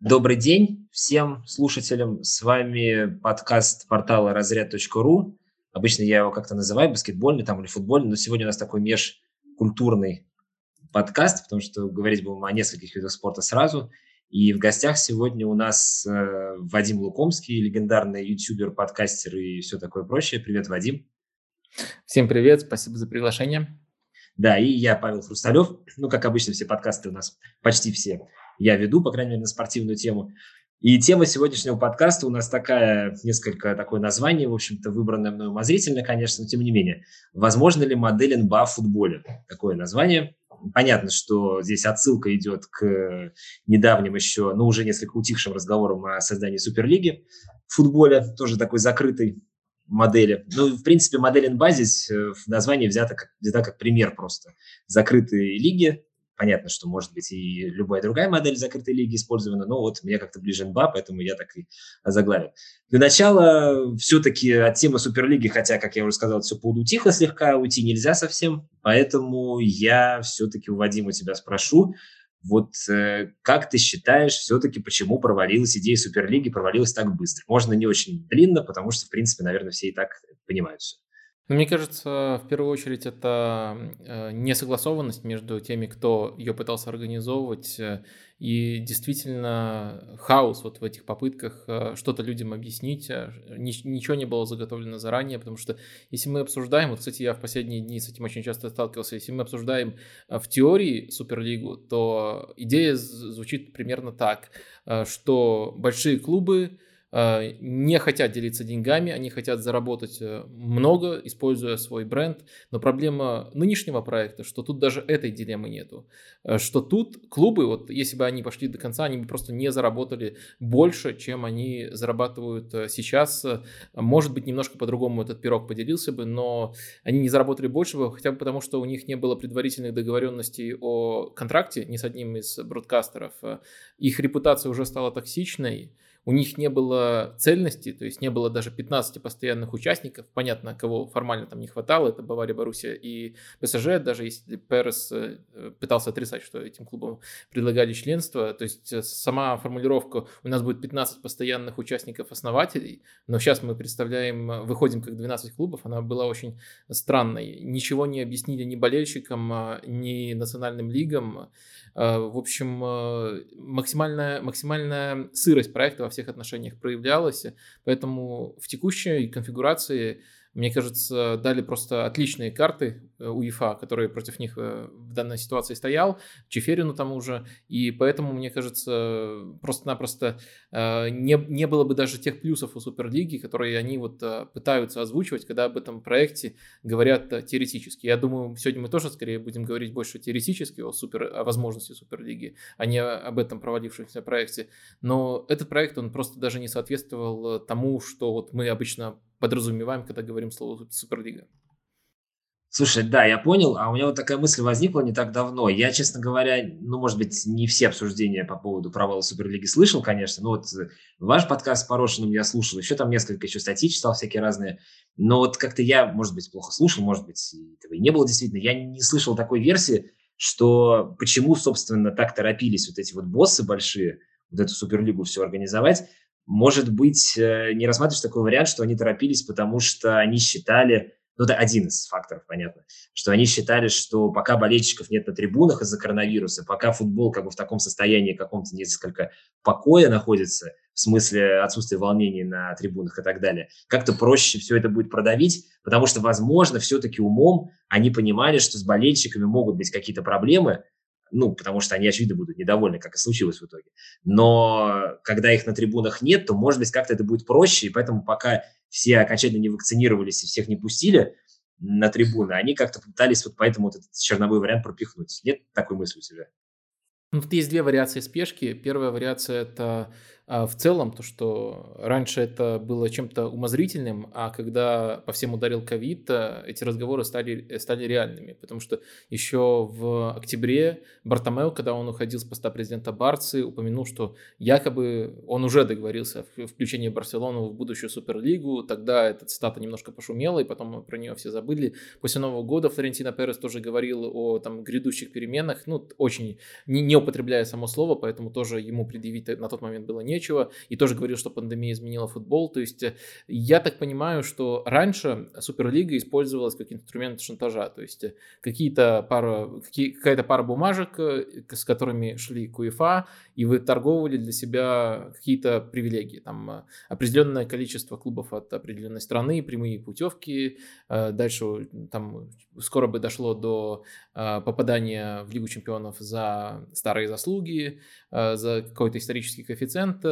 Добрый день всем слушателям. С вами подкаст портала разряд.ру. Обычно я его как-то называю, баскетбольный там или футбольный, но сегодня у нас такой межкультурный подкаст, потому что говорить будем о нескольких видах спорта сразу. И в гостях сегодня у нас э, Вадим Лукомский, легендарный ютубер, подкастер и все такое прочее. Привет, Вадим. Всем привет, спасибо за приглашение. Да, и я, Павел Хрусталев. Ну, как обычно, все подкасты у нас, почти все, я веду, по крайней мере, на спортивную тему. И тема сегодняшнего подкаста у нас такая, несколько такое название, в общем-то, выбранное мной умозрительно, конечно, но тем не менее. Возможно ли модель НБА в футболе? Такое название. Понятно, что здесь отсылка идет к недавним еще, ну, уже несколько утихшим разговорам о создании Суперлиги в футболе, тоже такой закрытой модели. Ну, в принципе, модель НБА здесь э, в названии взята как, взята как пример просто. Закрытые лиги, Понятно, что может быть и любая другая модель закрытой лиги использована, но вот мне как-то ближе НБА, поэтому я так и заглавил. Для начала все-таки от темы Суперлиги, хотя, как я уже сказал, все поудутихло слегка, уйти нельзя совсем, поэтому я все-таки у Вадима тебя спрошу, вот э, как ты считаешь, все-таки почему провалилась идея Суперлиги, провалилась так быстро? Можно не очень длинно, потому что, в принципе, наверное, все и так понимают все. Ну, мне кажется, в первую очередь это э, несогласованность между теми, кто ее пытался организовывать, э, и действительно хаос вот в этих попытках э, что-то людям объяснить. Ничего не было заготовлено заранее, потому что если мы обсуждаем, вот, кстати, я в последние дни с этим очень часто сталкивался, если мы обсуждаем в теории Суперлигу, то идея звучит примерно так, что большие клубы не хотят делиться деньгами, они хотят заработать э, много, используя свой бренд. Но проблема нынешнего проекта, что тут даже этой дилеммы нету. Э, что тут клубы, вот если бы они пошли до конца, они бы просто не заработали больше, чем они зарабатывают сейчас. Может быть, немножко по-другому этот пирог поделился бы, но они не заработали больше хотя бы потому, что у них не было предварительных договоренностей о контракте ни с одним из бродкастеров. Их репутация уже стала токсичной, у них не было цельности, то есть не было даже 15 постоянных участников. Понятно, кого формально там не хватало, это Бавария, Боруссия и ПСЖ, даже если Перес э, пытался отрицать, что этим клубам предлагали членство. То есть э, сама формулировка «у нас будет 15 постоянных участников-основателей», но сейчас мы представляем, выходим как 12 клубов, она была очень странной. Ничего не объяснили ни болельщикам, а, ни национальным лигам. В общем, э, максимальная, максимальная сырость проекта во всех отношениях проявлялась, поэтому в текущей конфигурации мне кажется, дали просто отличные карты э, УЕФА, которые против них э, в данной ситуации стоял, Чеферину тому же, и поэтому, мне кажется, просто-напросто э, не, не было бы даже тех плюсов у Суперлиги, которые они вот пытаются озвучивать, когда об этом проекте говорят теоретически. Я думаю, сегодня мы тоже скорее будем говорить больше теоретически о, супер, о возможности Суперлиги, а не об этом провалившемся проекте. Но этот проект, он просто даже не соответствовал тому, что вот мы обычно подразумеваем, когда говорим слово Суперлига. Слушай, да, я понял, а у меня вот такая мысль возникла не так давно. Я, честно говоря, ну, может быть, не все обсуждения по поводу провала Суперлиги слышал, конечно, но вот ваш подкаст с Порошиным я слушал, еще там несколько еще статей читал всякие разные, но вот как-то я, может быть, плохо слушал, может быть, этого и не было действительно, я не слышал такой версии, что почему, собственно, так торопились вот эти вот боссы большие, вот эту Суперлигу все организовать, может быть, э, не рассматриваешь такой вариант, что они торопились, потому что они считали, ну, это один из факторов, понятно, что они считали, что пока болельщиков нет на трибунах из-за коронавируса, пока футбол как бы в таком состоянии каком-то несколько покоя находится, в смысле отсутствия волнений на трибунах и так далее, как-то проще все это будет продавить, потому что, возможно, все-таки умом они понимали, что с болельщиками могут быть какие-то проблемы, ну, потому что они, очевидно, будут недовольны, как и случилось в итоге. Но когда их на трибунах нет, то, может быть, как-то это будет проще, и поэтому пока все окончательно не вакцинировались и всех не пустили на трибуны, они как-то пытались вот поэтому вот этот черновой вариант пропихнуть. Нет такой мысли у тебя? Ну, тут есть две вариации спешки. Первая вариация – это в целом, то, что раньше это было чем-то умозрительным, а когда по всем ударил ковид, э, эти разговоры стали, э, стали реальными. Потому что еще в октябре Бартомео, когда он уходил с поста президента Барции, упомянул, что якобы он уже договорился о включении Барселоны в будущую Суперлигу. Тогда эта цитата немножко пошумела, и потом про нее все забыли. После Нового года Флорентино Перес тоже говорил о там, грядущих переменах, ну, очень не, не употребляя само слово, поэтому тоже ему предъявить на тот момент было нечего. И тоже говорил, что пандемия изменила футбол. То есть э, я так понимаю, что раньше Суперлига использовалась как инструмент шантажа. То есть э, какие-то пара, какие, какая-то пара бумажек, э, с которыми шли к УЕФА, и вы торговали для себя какие-то привилегии. Там определенное количество клубов от определенной страны, прямые путевки. Дальше там скоро бы дошло до попадания в Лигу чемпионов за старые заслуги, за какой-то исторический коэффициент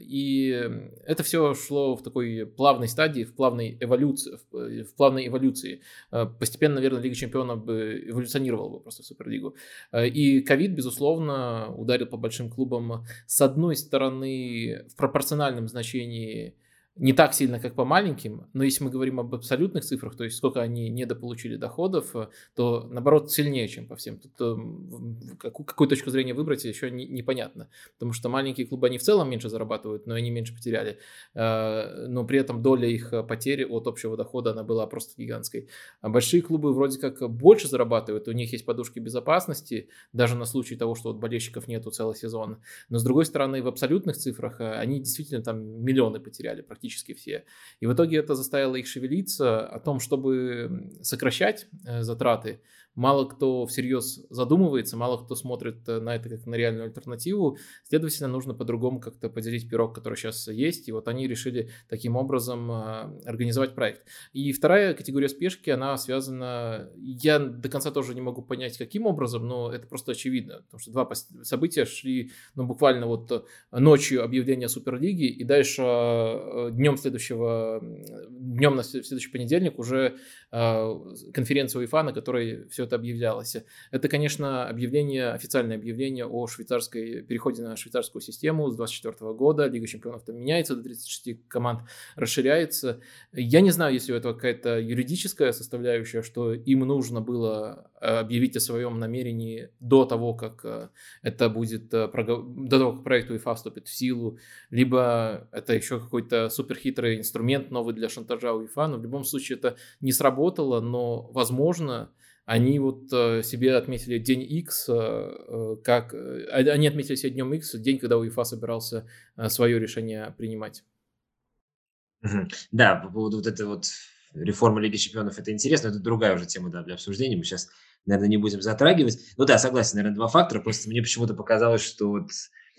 и это все шло в такой плавной стадии, в плавной эволюции, в плавной эволюции. Э, постепенно, наверное, Лига Чемпионов бы эволюционировала бы просто в Суперлигу. Э, и ковид, безусловно, ударил по большим клубам. С одной стороны, в пропорциональном значении не так сильно, как по маленьким, но если мы говорим об абсолютных цифрах, то есть сколько они недополучили доходов, э, то наоборот сильнее, чем по всем. Тут э, какую, какую точку зрения выбрать еще не, непонятно, потому что маленькие клубы, они в целом меньше зарабатывают, но они меньше потеряли, э, но при этом доля их потери от общего дохода, она была просто гигантской. А большие клубы вроде как больше зарабатывают, у них есть подушки безопасности, даже на случай того, что вот болельщиков нету целый сезон, но с другой стороны, в абсолютных цифрах они действительно там миллионы потеряли практически практически все. И в итоге это заставило их шевелиться о том, чтобы сокращать э, затраты, мало кто всерьез задумывается, мало кто смотрит э, на это как на реальную альтернативу. Следовательно, нужно по-другому как-то поделить пирог, который сейчас есть. И вот они решили таким образом э, организовать проект. И вторая категория спешки, она связана... Я до конца тоже не могу понять, каким образом, но это просто очевидно. Потому что два события шли, ну, буквально вот э, ночью объявления Суперлиги, и дальше днем следующего, днем на следующий понедельник уже конференция УЕФА, на которой все это объявлялось. Это, конечно, объявление, официальное объявление о швейцарской переходе на швейцарскую систему с 2024 года. Лига чемпионов там меняется, до 36 команд расширяется. Я не знаю, если у этого какая-то юридическая составляющая, что им нужно было э, объявить о своем намерении до того, как э, это будет, э, до того, как проект УЕФА вступит в силу, либо это еще какой-то суперхитрый инструмент новый для шантажа УЕФА, но в любом случае это не сработало, но, возможно, они вот э, себе отметили день X, э, э, как они отметили себе днем X, день, когда УЕФА собирался свое решение принимать. Да, по поводу вот этой вот реформы Лиги Чемпионов, это интересно, это другая уже тема да, для обсуждения, мы сейчас, наверное, не будем затрагивать. Ну да, согласен, наверное, два фактора, просто мне почему-то показалось, что вот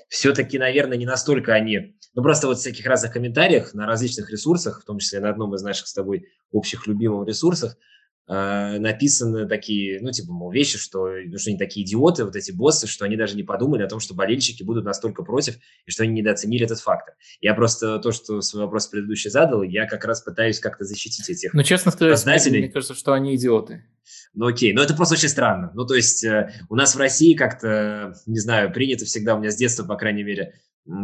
все-таки, наверное, не настолько они... Ну, просто вот в всяких разных комментариях на различных ресурсах, в том числе на одном из наших с тобой общих любимых ресурсах, э, написаны такие, ну, типа, мол, вещи, что, ну, что они такие идиоты, вот эти боссы, что они даже не подумали о том, что болельщики будут настолько против, и что они недооценили этот фактор. Я просто то, что свой вопрос предыдущий задал, я как раз пытаюсь как-то защитить этих Ну, честно сказать, мне, мне кажется, что они идиоты. Ну, окей, но это просто очень странно. Ну, то есть э, у нас в России как-то, не знаю, принято всегда, у меня с детства, по крайней мере,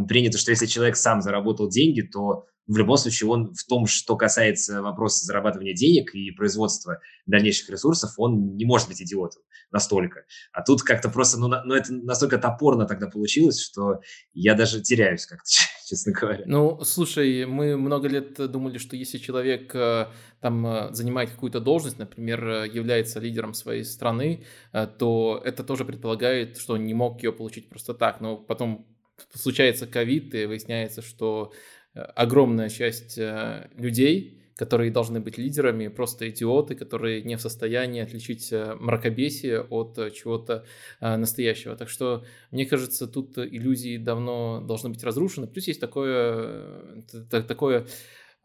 принято, что если человек сам заработал деньги, то в любом случае он в том, что касается вопроса зарабатывания денег и производства дальнейших ресурсов, он не может быть идиотом настолько. А тут как-то просто, ну, ну это настолько топорно тогда получилось, что я даже теряюсь как-то, честно говоря. Ну, слушай, мы много лет думали, что если человек э, там э, занимает какую-то должность, например, э, является лидером своей страны, то это тоже предполагает, что он не мог ее получить просто так. Но потом случается ковид, и выясняется, что огромная часть э, людей, которые должны быть лидерами, просто идиоты, которые не в состоянии отличить э, мракобесие от чего-то настоящего. Так что, мне кажется, тут иллюзии давно должны быть разрушены. Плюс есть такое, такое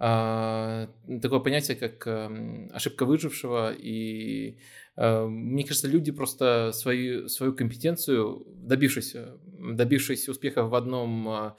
а, такое понятие, как эм, ошибка выжившего, и э, мне кажется, люди просто свою, свою компетенцию, добившись, добившись успеха в одном э,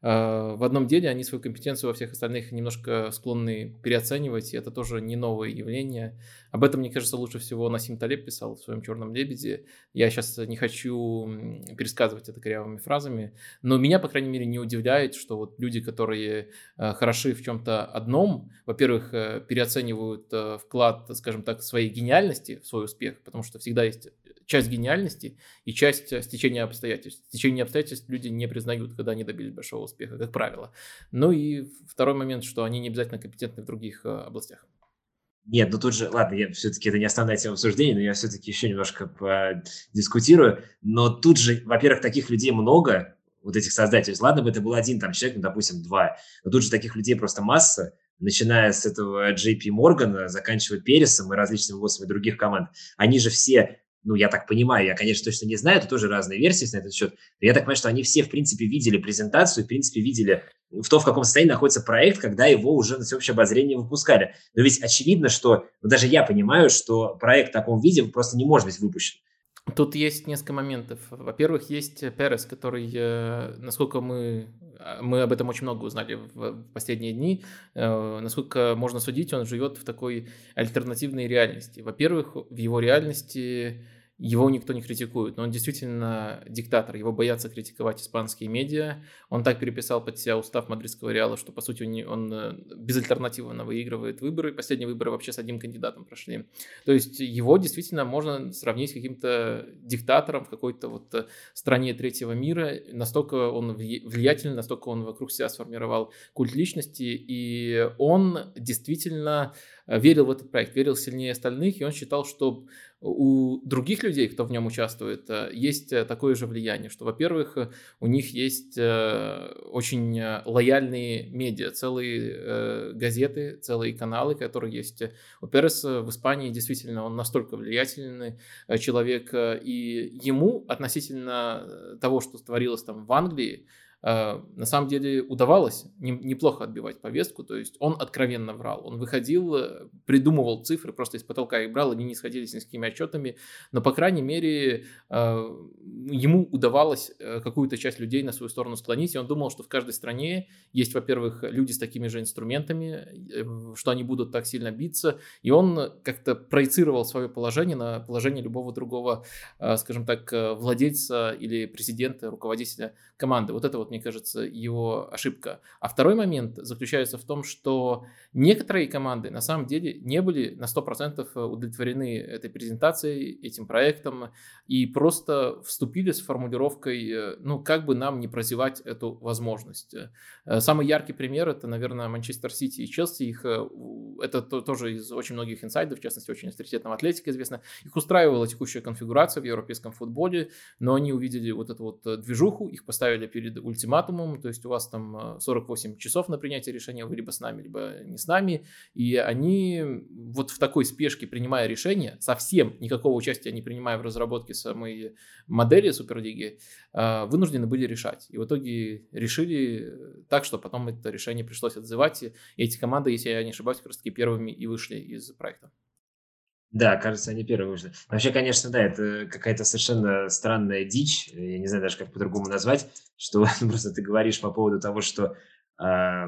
в одном деле они свою компетенцию во всех остальных немножко склонны переоценивать, и это тоже не новое явление. Об этом, мне кажется, лучше всего Насим Талеб писал в своем «Черном лебеде». Я сейчас не хочу пересказывать это корявыми фразами, но меня, по крайней мере, не удивляет, что вот люди, которые э, хороши в чем-то одном, во-первых, э, переоценивают вклад, скажем так, своей гениальности в свой успех, потому что всегда есть часть гениальности и часть э, стечения обстоятельств. Стечение обстоятельств люди не признают, когда они добились большого успеха, как правило. Ну и второй момент, что они не обязательно компетентны в других э, областях. Нет, ну тут же, ладно, я все-таки это не основная тема обсуждения, но я все-таки еще немножко дискутирую. Но тут же, во-первых, таких людей много, вот этих создателей. Ладно бы это был один там человек, ну, допустим, два. Но тут же таких людей просто масса, начиная с этого JP Моргана, заканчивая Пересом и различными боссами других команд. Они же все ну, я так понимаю, я, конечно, точно не знаю, это тоже разные версии на этот счет, но я так понимаю, что они все, в принципе, видели презентацию, в принципе, видели в то, в каком состоянии находится проект, когда его уже на всеобщее обозрение выпускали. Но ведь очевидно, что, ну, даже я понимаю, что проект в таком виде просто не может быть выпущен. Тут есть несколько моментов. Во-первых, есть Перес, который, э, насколько мы, а, мы об этом очень много узнали в последние дни, э, насколько можно судить, он живет в такой альтернативной реальности. Во-первых, в его реальности его никто не критикует, но он действительно диктатор, его боятся критиковать испанские медиа. Он так переписал под себя устав мадридского Реала, что, по сути, он, он э, безальтернативно выигрывает выборы. Последние выборы вообще с одним кандидатом прошли. То есть его действительно можно сравнить с каким-то диктатором в какой-то вот э, стране третьего мира. Настолько он влиятельный, настолько он вокруг себя сформировал культ личности, и он действительно верил в этот проект, верил сильнее остальных, и он считал, что у других людей, кто в нем участвует, э, есть э, такое же влияние, что, во-первых, у них есть очень лояльные медиа, целые газеты, целые каналы, которые есть. У Переса в Испании действительно он настолько влиятельный человек, и ему относительно того, что творилось там в Англии, Э, на самом деле удавалось неплохо отбивать повестку, то есть он откровенно врал, он выходил, э, придумывал цифры, просто из потолка их брал, они не сходились ни с какими отчетами, но, по крайней мере, э, ему удавалось какую-то часть людей на свою сторону склонить, и он думал, что в каждой стране есть, во-первых, люди с такими же инструментами, что они будут так сильно биться, и он как-то проецировал свое положение на положение любого другого, скажем так, владельца или президента, руководителя команды. Вот это вот вот, мне кажется, его ошибка. А второй момент заключается в том, что некоторые команды на самом деле не были на 100% удовлетворены этой презентацией, этим проектом, и просто вступили с формулировкой, э, ну, как бы нам не прозевать эту возможность. Э, самый яркий пример – это, наверное, Манчестер Сити и Челси. Их, э, это тоже из очень многих инсайдов, в частности, очень авторитетного атлетика известно. Их устраивала текущая конфигурация в европейском футболе, но они увидели вот эту вот движуху, их поставили перед ультиматумом, то есть у вас там 48 э, часов на принятие решения, вы либо с нами, либо не с нами, и они вот в такой спешке, принимая решение, совсем никакого участия не принимая в разработке самой модели Суперлиги, э, вынуждены были решать. И в итоге решили так, что потом это решение пришлось отзывать, и эти команды, если я не ошибаюсь, как раз таки первыми и вышли из проекта. Да, кажется, они первые вышли. Вообще, конечно, да, это какая-то совершенно странная дичь, я не знаю даже, как по-другому назвать, что просто ты говоришь по поводу того, что э,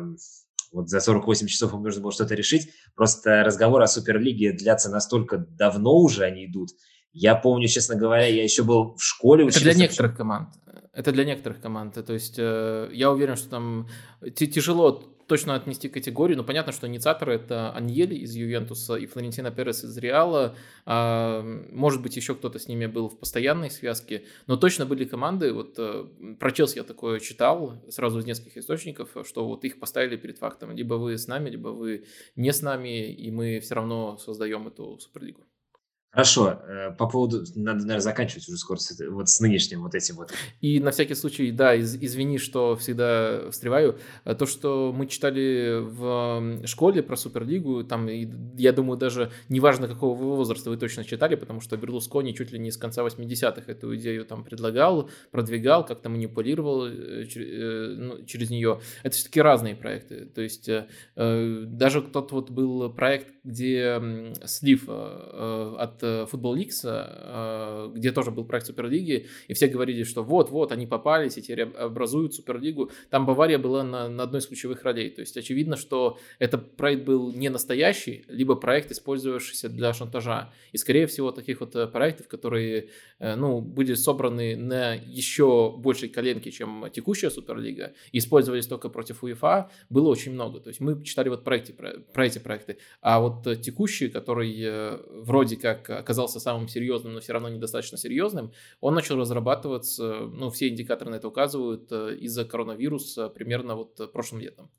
вот за 48 часов им нужно было что-то решить. Просто разговор о Суперлиге длятся настолько давно уже, они идут. Я помню, честно говоря, я еще был в школе. Это для некоторых команд. Это для некоторых команд. То есть э, я уверен, что там тяжело точно отнести категорию, но понятно, что инициаторы это Аньели из Ювентуса и Флорентино Перес из Реала. А, может быть, еще кто-то с ними был в постоянной связке, но точно были команды, вот э, про Челси я такое читал сразу из нескольких источников, что вот их поставили перед фактом. Либо вы с нами, либо вы не с нами, и мы все равно создаем эту Суперлигу. Хорошо, э, по поводу, надо, наверное, заканчивать уже скоро с, вот с нынешним вот этим вот. И на всякий случай, да, из, извини, что всегда встреваю, э, то, что мы читали в школе про Суперлигу, там, я думаю, даже неважно, какого вы возраста вы точно читали, потому что Берлускони чуть ли не с конца 80-х эту идею там предлагал, продвигал, как-то манипулировал э, ну, через нее. Это все-таки разные проекты, то есть даже тот вот был проект, где слив от от Football League, где тоже был проект Суперлиги, и все говорили, что вот-вот, они попались и теперь образуют Суперлигу. Там Бавария была на, на одной из ключевых ролей. То есть очевидно, что этот проект был не настоящий, либо проект, использовавшийся для шантажа. И, скорее всего, таких вот проектов, которые ну, были собраны на еще большей коленке, чем текущая Суперлига, и использовались только против УЕФА, было очень много. То есть мы читали вот про эти, про, про эти проекты. А вот текущий, который э, вроде как оказался самым серьезным, но все равно недостаточно серьезным, он начал разрабатываться, ну, все индикаторы на это указывают, э, из-за коронавируса примерно вот прошлым летом.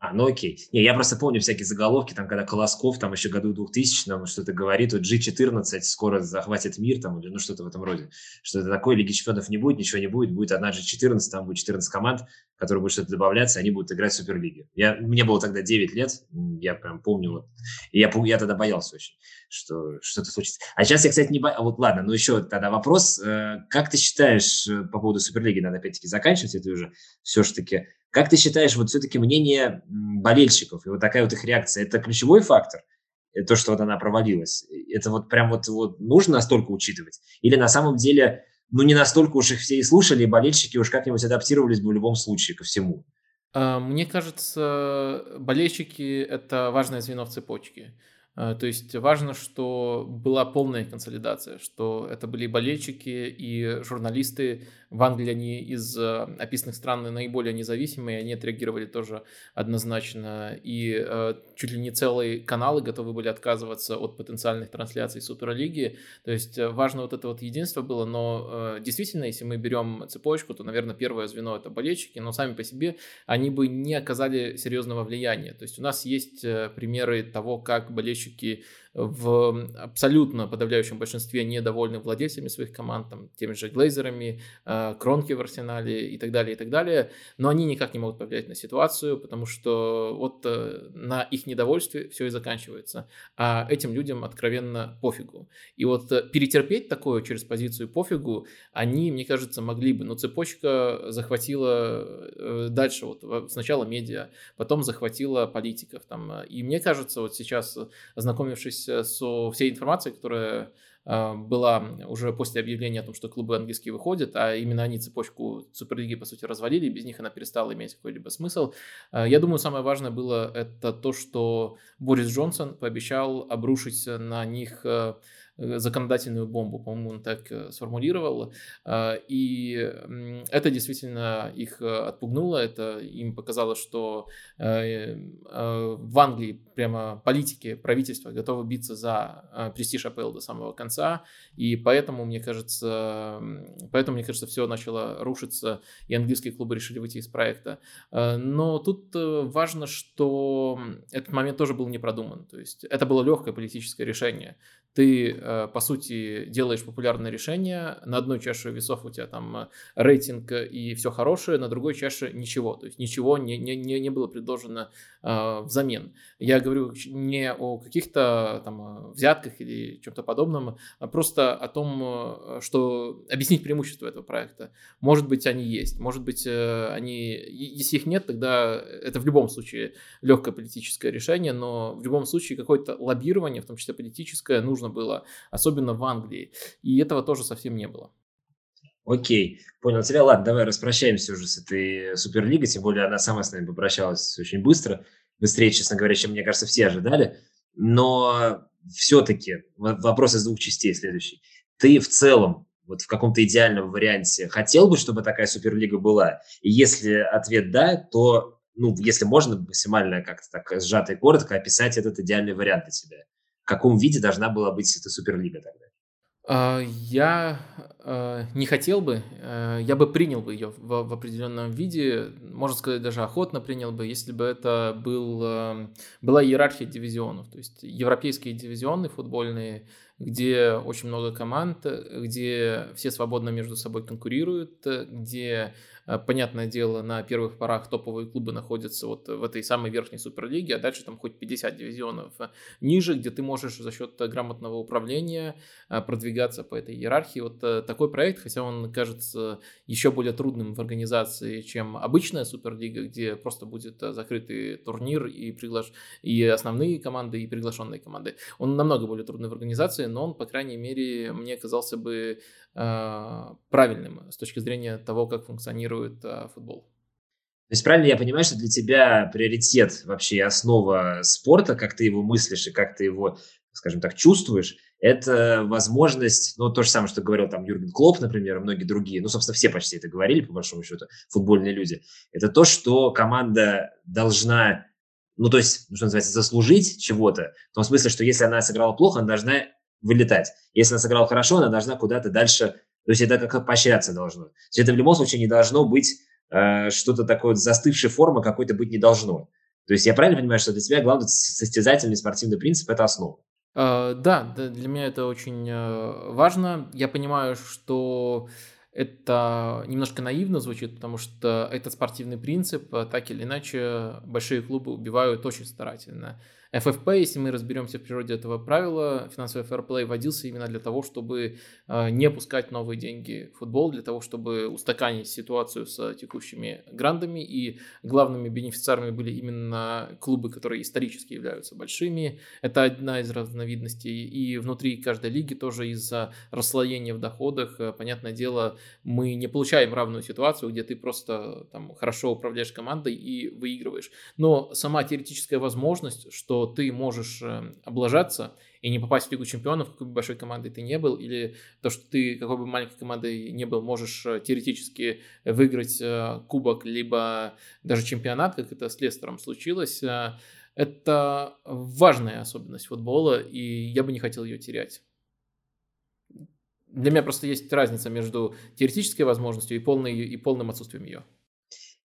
А, ну окей. Не, я просто помню всякие заголовки, там, когда Колосков, там, еще году 2000 что-то говорит, вот G14 скоро захватит мир, там, или ну что-то в этом роде. Что это такое, Лиги Чемпионов не будет, ничего не будет, будет одна G14, там будет 14 команд, которые будут что-то добавляться, они будут играть в Суперлиге. Я, мне было тогда 9 лет, я прям помню, вот, и я, я тогда боялся очень, что что-то случится. А сейчас я, кстати, не боюсь, вот ладно, ну еще тогда вопрос, э, как ты считаешь э, по поводу Суперлиги, надо опять-таки заканчивать это уже все-таки, как ты считаешь, вот все-таки мнение болельщиков и вот такая вот их реакция, это ключевой фактор? Э, то, что вот она провалилась. Это вот прям вот, вот нужно настолько учитывать? Или на самом деле, ну, не настолько уж их все и слушали, и болельщики уж как-нибудь адаптировались бы в любом случае ко всему? А, мне кажется, болельщики – это важное звено в цепочке. А, то есть важно, что была полная консолидация, что это были болельщики и журналисты, в Англии они из э, описанных стран наиболее независимые, они отреагировали тоже однозначно. И э, чуть ли не целые каналы готовы были отказываться от потенциальных трансляций Суперлиги. То есть э, важно вот это вот единство было, но действительно, если мы берем цепочку, то, наверное, первое звено это болельщики, но сами по себе они бы не оказали серьезного влияния. То есть у нас есть примеры того, как болельщики в абсолютно подавляющем большинстве недовольны владельцами своих команд, там, теми же Глейзерами, э, Кронки в Арсенале и так далее, и так далее, но они никак не могут повлиять на ситуацию, потому что вот э, на их недовольстве все и заканчивается, а этим людям откровенно пофигу. И вот э, перетерпеть такое через позицию пофигу они, мне кажется, могли бы, но цепочка захватила дальше, вот сначала медиа, потом захватила политиков, там, и мне кажется, вот сейчас, ознакомившись ознакомившись э, со всей информацией, которая э, была уже после объявления о том, что клубы английские выходят, а именно они цепочку Суперлиги, по сути, развалили, без них она перестала иметь какой-либо смысл. Э, я думаю, самое важное было это то, что Борис Джонсон пообещал обрушить на них законодательную бомбу, по-моему, он так э, сформулировал. А, и это действительно их э, отпугнуло, это им показало, что в Англии прямо политики, правительство готовы биться за престиж АПЛ до самого конца, и поэтому, мне кажется, поэтому, мне кажется, все начало рушиться, и английские клубы решили выйти из проекта. Но тут важно, что этот момент тоже был не продуман, то есть это было легкое политическое решение ты, э, по сути, делаешь популярное решение, на одной чаше весов у тебя там э, рейтинг и все хорошее, на другой чаше ничего, то есть ничего не, не, не было предложено э, взамен. Я говорю не о каких-то там взятках или чем-то подобном, а просто о том, что объяснить преимущество этого проекта. Может быть, они есть, может быть, они, если их нет, тогда это в любом случае легкое политическое решение, но в любом случае какое-то лоббирование, в том числе политическое, нужно нужно было, особенно в Англии. И этого тоже совсем не было. Окей, понял тебя. Ладно, давай распрощаемся уже с этой Суперлигой, тем более она сама с нами попрощалась очень быстро, быстрее, честно говоря, чем, мне кажется, все ожидали. Но все-таки вопрос из двух частей следующий. Ты в целом, вот в каком-то идеальном варианте, хотел бы, чтобы такая Суперлига была? И если ответ «да», то, ну, если можно максимально как-то так сжато и коротко описать этот идеальный вариант для тебя каком виде должна была быть эта Суперлига тогда? А, я э, не хотел бы, э, я бы принял бы ее в, определенном виде, можно сказать, даже охотно принял бы, если бы это был, была иерархия дивизионов, то есть европейские дивизионы футбольные, где очень много команд, где все свободно между собой конкурируют, где понятное дело, на первых порах топовые клубы находятся вот в этой самой верхней суперлиге, а дальше там хоть 50 дивизионов э, ниже, где ты можешь за счет грамотного управления э, продвигаться по этой иерархии. Вот такой проект, хотя он кажется еще более трудным в организации, чем обычная Суперлига, где просто будет э, закрытый турнир и, приглаш... и основные команды, и приглашенные команды. Он намного более трудный в организации, но он, по крайней мере, мне казался бы э, правильным с точки зрения того, как функционирует э, футбол. То есть правильно я понимаю, что для тебя приоритет вообще основа спорта, как ты его мыслишь и как ты его, скажем так, чувствуешь, это возможность, ну, то же самое, что говорил там Юрген Клоп, например, и многие другие, ну, собственно, все почти это говорили, по большому счету, футбольные люди, это то, что команда должна, ну, то есть, что называется, заслужить чего-то, в том смысле, что если она сыграла плохо, она должна вылетать. Если она сыграла хорошо, она должна куда-то дальше, то есть это как поощряться должно. То есть это в любом случае не должно быть э, что-то такое, застывшей формы какой-то быть не должно. То есть я правильно понимаю, что для тебя главный состязательный спортивный принцип – это основа? А, да, для меня это очень э, важно. Я понимаю, что это немножко наивно звучит, потому что этот спортивный принцип, э, так или иначе, большие клубы убивают очень старательно. FFP, если мы разберемся в природе этого правила, финансовый фэрплей вводился именно для того, чтобы а, не пускать новые деньги в футбол, для того, чтобы устаканить ситуацию с текущими грандами. И главными бенефициарами были именно клубы, которые исторически являются большими. Это одна из разновидностей. И внутри каждой лиги тоже из-за расслоения в доходах, э, понятное дело, мы не получаем равную ситуацию, где ты просто там хорошо управляешь командой и выигрываешь. Но сама теоретическая возможность, что ты можешь эм, облажаться и не попасть в Лигу Чемпионов, какой бы большой командой ты не был, или то, что ты какой бы маленькой командой не был, можешь э, теоретически выиграть э, кубок, либо даже чемпионат, как это с Лестером случилось, э, это важная особенность футбола, и я бы не хотел ее терять. Для меня просто есть разница между теоретической возможностью и, полной, и полным отсутствием ее.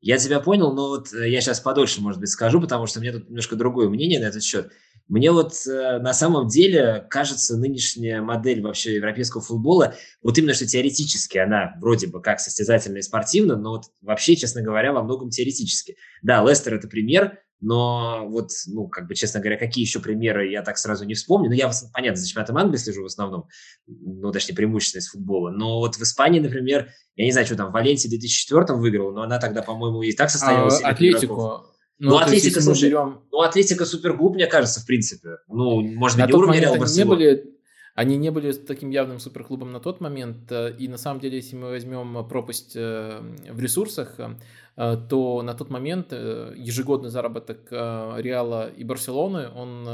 Я тебя понял, но вот э, я сейчас подольше, может быть, скажу, потому что у меня тут немножко другое мнение на этот счет. Мне вот э, на самом деле кажется нынешняя модель вообще европейского футбола, вот именно что теоретически она вроде бы как состязательная и спортивная, но вот вообще, честно говоря, во многом теоретически. Да, Лестер это пример, но вот, ну, как бы, честно говоря, какие еще примеры я так сразу не вспомню. Ну, я, понятно, за чемпионатом Англии слежу в основном, ну, точнее, преимущественно из футбола. Но вот в Испании, например, я не знаю, что там, Валенсия в 2004 выиграл, но она тогда, по-моему, и так состоялась. А, Атлетику. Ну, ну Атлетика, слушай, берем... ну, Атлетика суперклуб, мне кажется, в принципе. Ну, может быть, не уровень Реал не были они не были таким явным суперклубом на тот момент, э, и на самом деле, если мы возьмем пропасть э, в ресурсах, э, то на тот момент ежегодный заработок Реала и Барселоны, он,